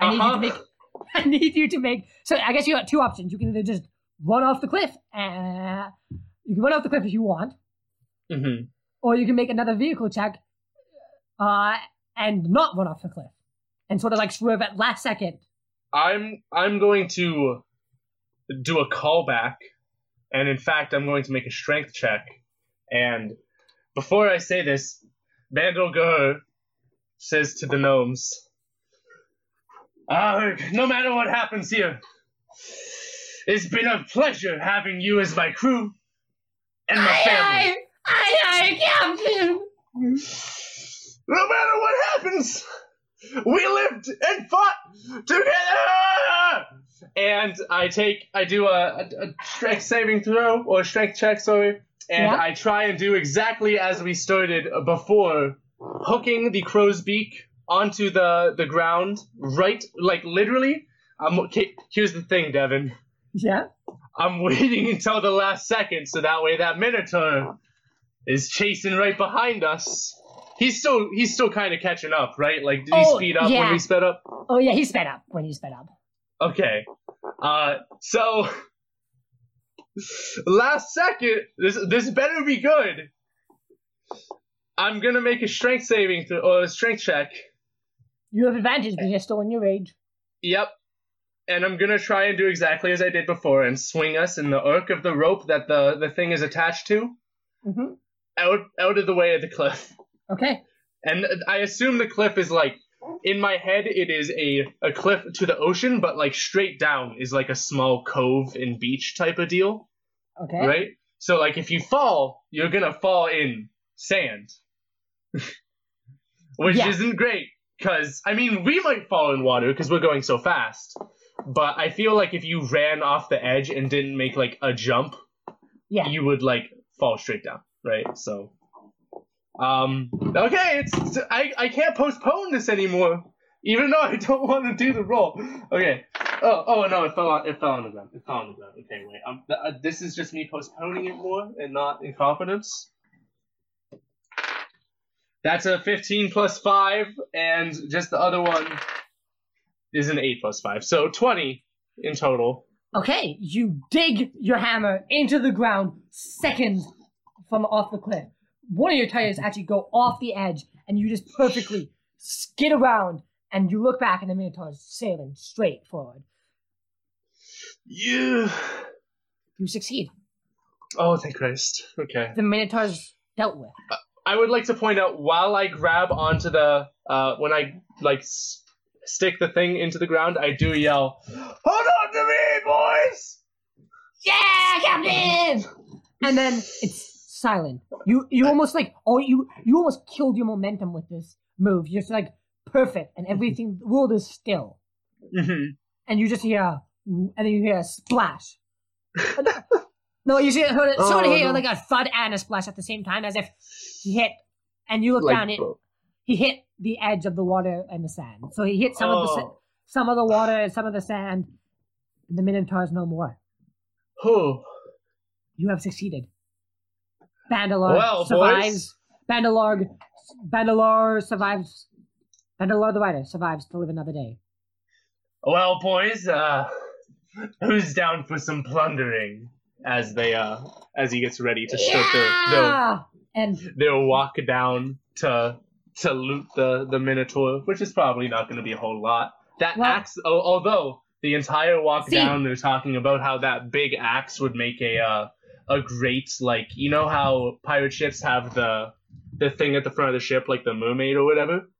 I need you Uh-huh. to make. I need you to make. So I guess you got two options. You can either just run off the cliff, and you can run off the cliff if you want, hmm or you can make another vehicle check, uh, and not run off the cliff, and sort of like swerve at last second. I'm I'm going to do a callback, and in fact, I'm going to make a strength check. And before I say this, Vandal Gur says to the gnomes, uh, "No matter what happens here, it's been a pleasure having you as my crew and my family. aye, aye, Captain. No matter what happens, we lived and fought together." And I take, I do a, a, a strength saving throw or strength check, sorry, and Yeah. I try and do exactly as we started before, hooking the crow's beak onto the the ground, right, like literally. I'm okay. Here's the thing, Devin. Yeah. I'm waiting until the last second so that way that Minotaur is chasing right behind us. He's still he's still kind of catching up, right? Like did he Oh, speed up when yeah. we sped up? Oh yeah, he sped up when he sped up. Okay. Uh so last second this this better be good. I'm gonna make a strength saving th- or a strength check. You have advantage because you're still in your rage. Yep. And I'm gonna try and do exactly as I did before and swing us in the arc of the rope that the, the thing is attached to hmm out out of the way of the cliff. Okay. And I assume the cliff is like in my head it is a, a cliff to the ocean, but like straight down is like a small cove and beach type of deal. Okay. Right? So like if you fall, you're gonna fall in sand. Which Yeah. isn't great. Cause I mean we might fall in water because we're going so fast. But I feel like if you ran off the edge and didn't make like a jump, Yeah. you would like fall straight down, right? So, um, okay, it's I I can't postpone this anymore, even though I don't want to do the roll. Okay. Oh oh no, it fell on it fell on the ground. It fell on the ground. Okay, wait. Um, th- uh, this is just me postponing it more and not incompetence. That's a 15 plus 5, and just the other one is an 8 plus 5. So 20 in total. Okay. You dig your hammer into the ground seconds from off the cliff. One of your tires actually go off the edge, and you just perfectly skid around, and you look back, and the Minotaur is sailing straight forward. You. You succeed. Oh, thank Christ. Okay. The Minotaur's dealt with. Uh, I would like to point out while I grab onto the uh, when I like s- stick the thing into the ground, I do yell, "Hold on to me, boys!" Yeah, Captain! and then it's silent. You you almost like oh you you almost killed your momentum with this move. You're just like perfect, and everything the world is still, Mm-hmm. and you just hear and then you hear a splash. no, you see heard it, sort of Oh, hear no. like a thud and a splash at the same time, as if he hit, and you look down. It he hit the edge of the water and the sand. So he hit some of the oh. some of the water and some of the sand. And the Minotaur's no more. Oh. You have succeeded. Bandalore Well, survives. Bandalore, Bandalore survives. Bandalore the writer survives to live another day. Well, boys, uh, who's down for some plundering? As they uh, as he gets ready to start their, their Yeah! And their walk down to to loot the the Minotaur, which is probably not going to be a whole lot. That Well- axe, al- although the entire walk See- down, they're talking about how that big axe would make a uh, a great like you know how pirate ships have the the thing at the front of the ship like the mermaid or whatever.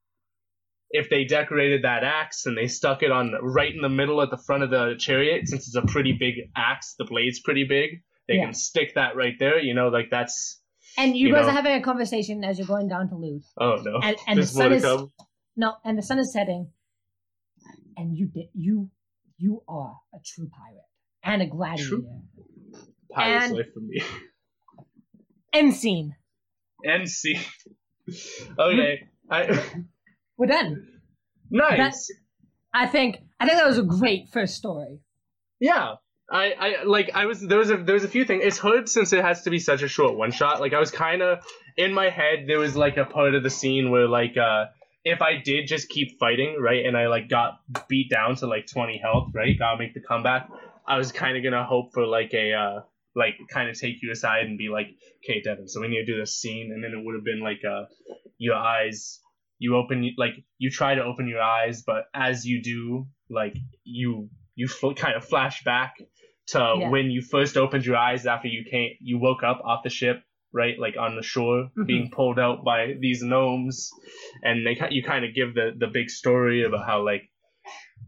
If they decorated that axe and they stuck it on right in the middle at the front of the chariot, since it's a pretty big axe, the blade's pretty big. They Yeah. can stick that right there. You know, like that's and you, You guys know. are having a conversation as you're going down to loot. oh no. And, and the sun is come. no, and the sun is setting. And you did you you are a true pirate and a gladiator. Pirate's And- life for me. End scene. NC. okay. I We're done. nice. I think I think that was a great first story. Yeah. I, I like I was there was a there was a few things. It's hard since it has to be such a short one shot. Like I was kind of in my head there was like a part of the scene where like uh if I did just keep fighting right and I like got beat down to like 20 health right gotta make the comeback. I was kind of gonna hope for like a uh like kind of take you aside and be like, okay, Devin, so we need to do this scene, and then it would have been like uh your eyes you open like you try to open your eyes but as you do like you you fl- kind of flash back to Yeah. when you first opened your eyes after you came you woke up off the ship right like on the shore Mhm. being pulled out by these gnomes and they you kind of give the the big story about how like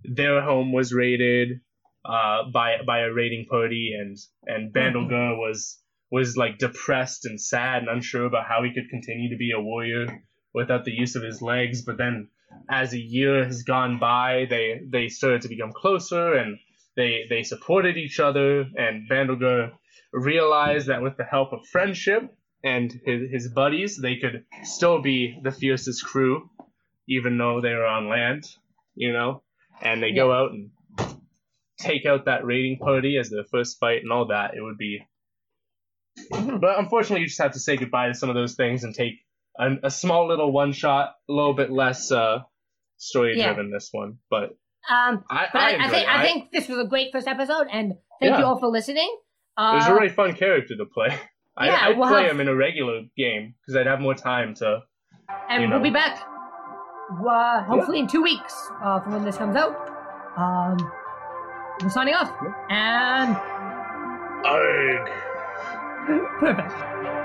their home was raided uh by by a raiding party and and Bandolgar was was like depressed and sad and unsure about how he could continue to be a warrior without the use of his legs. But then, as a year has gone by, they they started to become closer and they they supported each other. And Bandolgar realized that with the help of friendship and his his buddies, they could still be the fiercest crew, even though they were on land. You know, and they go out and take out that raiding party as their first fight and all that. It would be. But unfortunately, you just have to say goodbye to some of those things and take a, a small little one shot, a little bit less uh, story driven this one. But Um, I, but I, I, I think it. I think this was a great first episode, and thank Yeah. you all for listening. it Uh, was a really fun character to play. I, yeah, I'd we'll play have- him in a regular game because I'd have more time to. and you we'll be back. Uh, hopefully in two weeks uh, from when this comes out. Um, we're signing off, and Arg. perfect.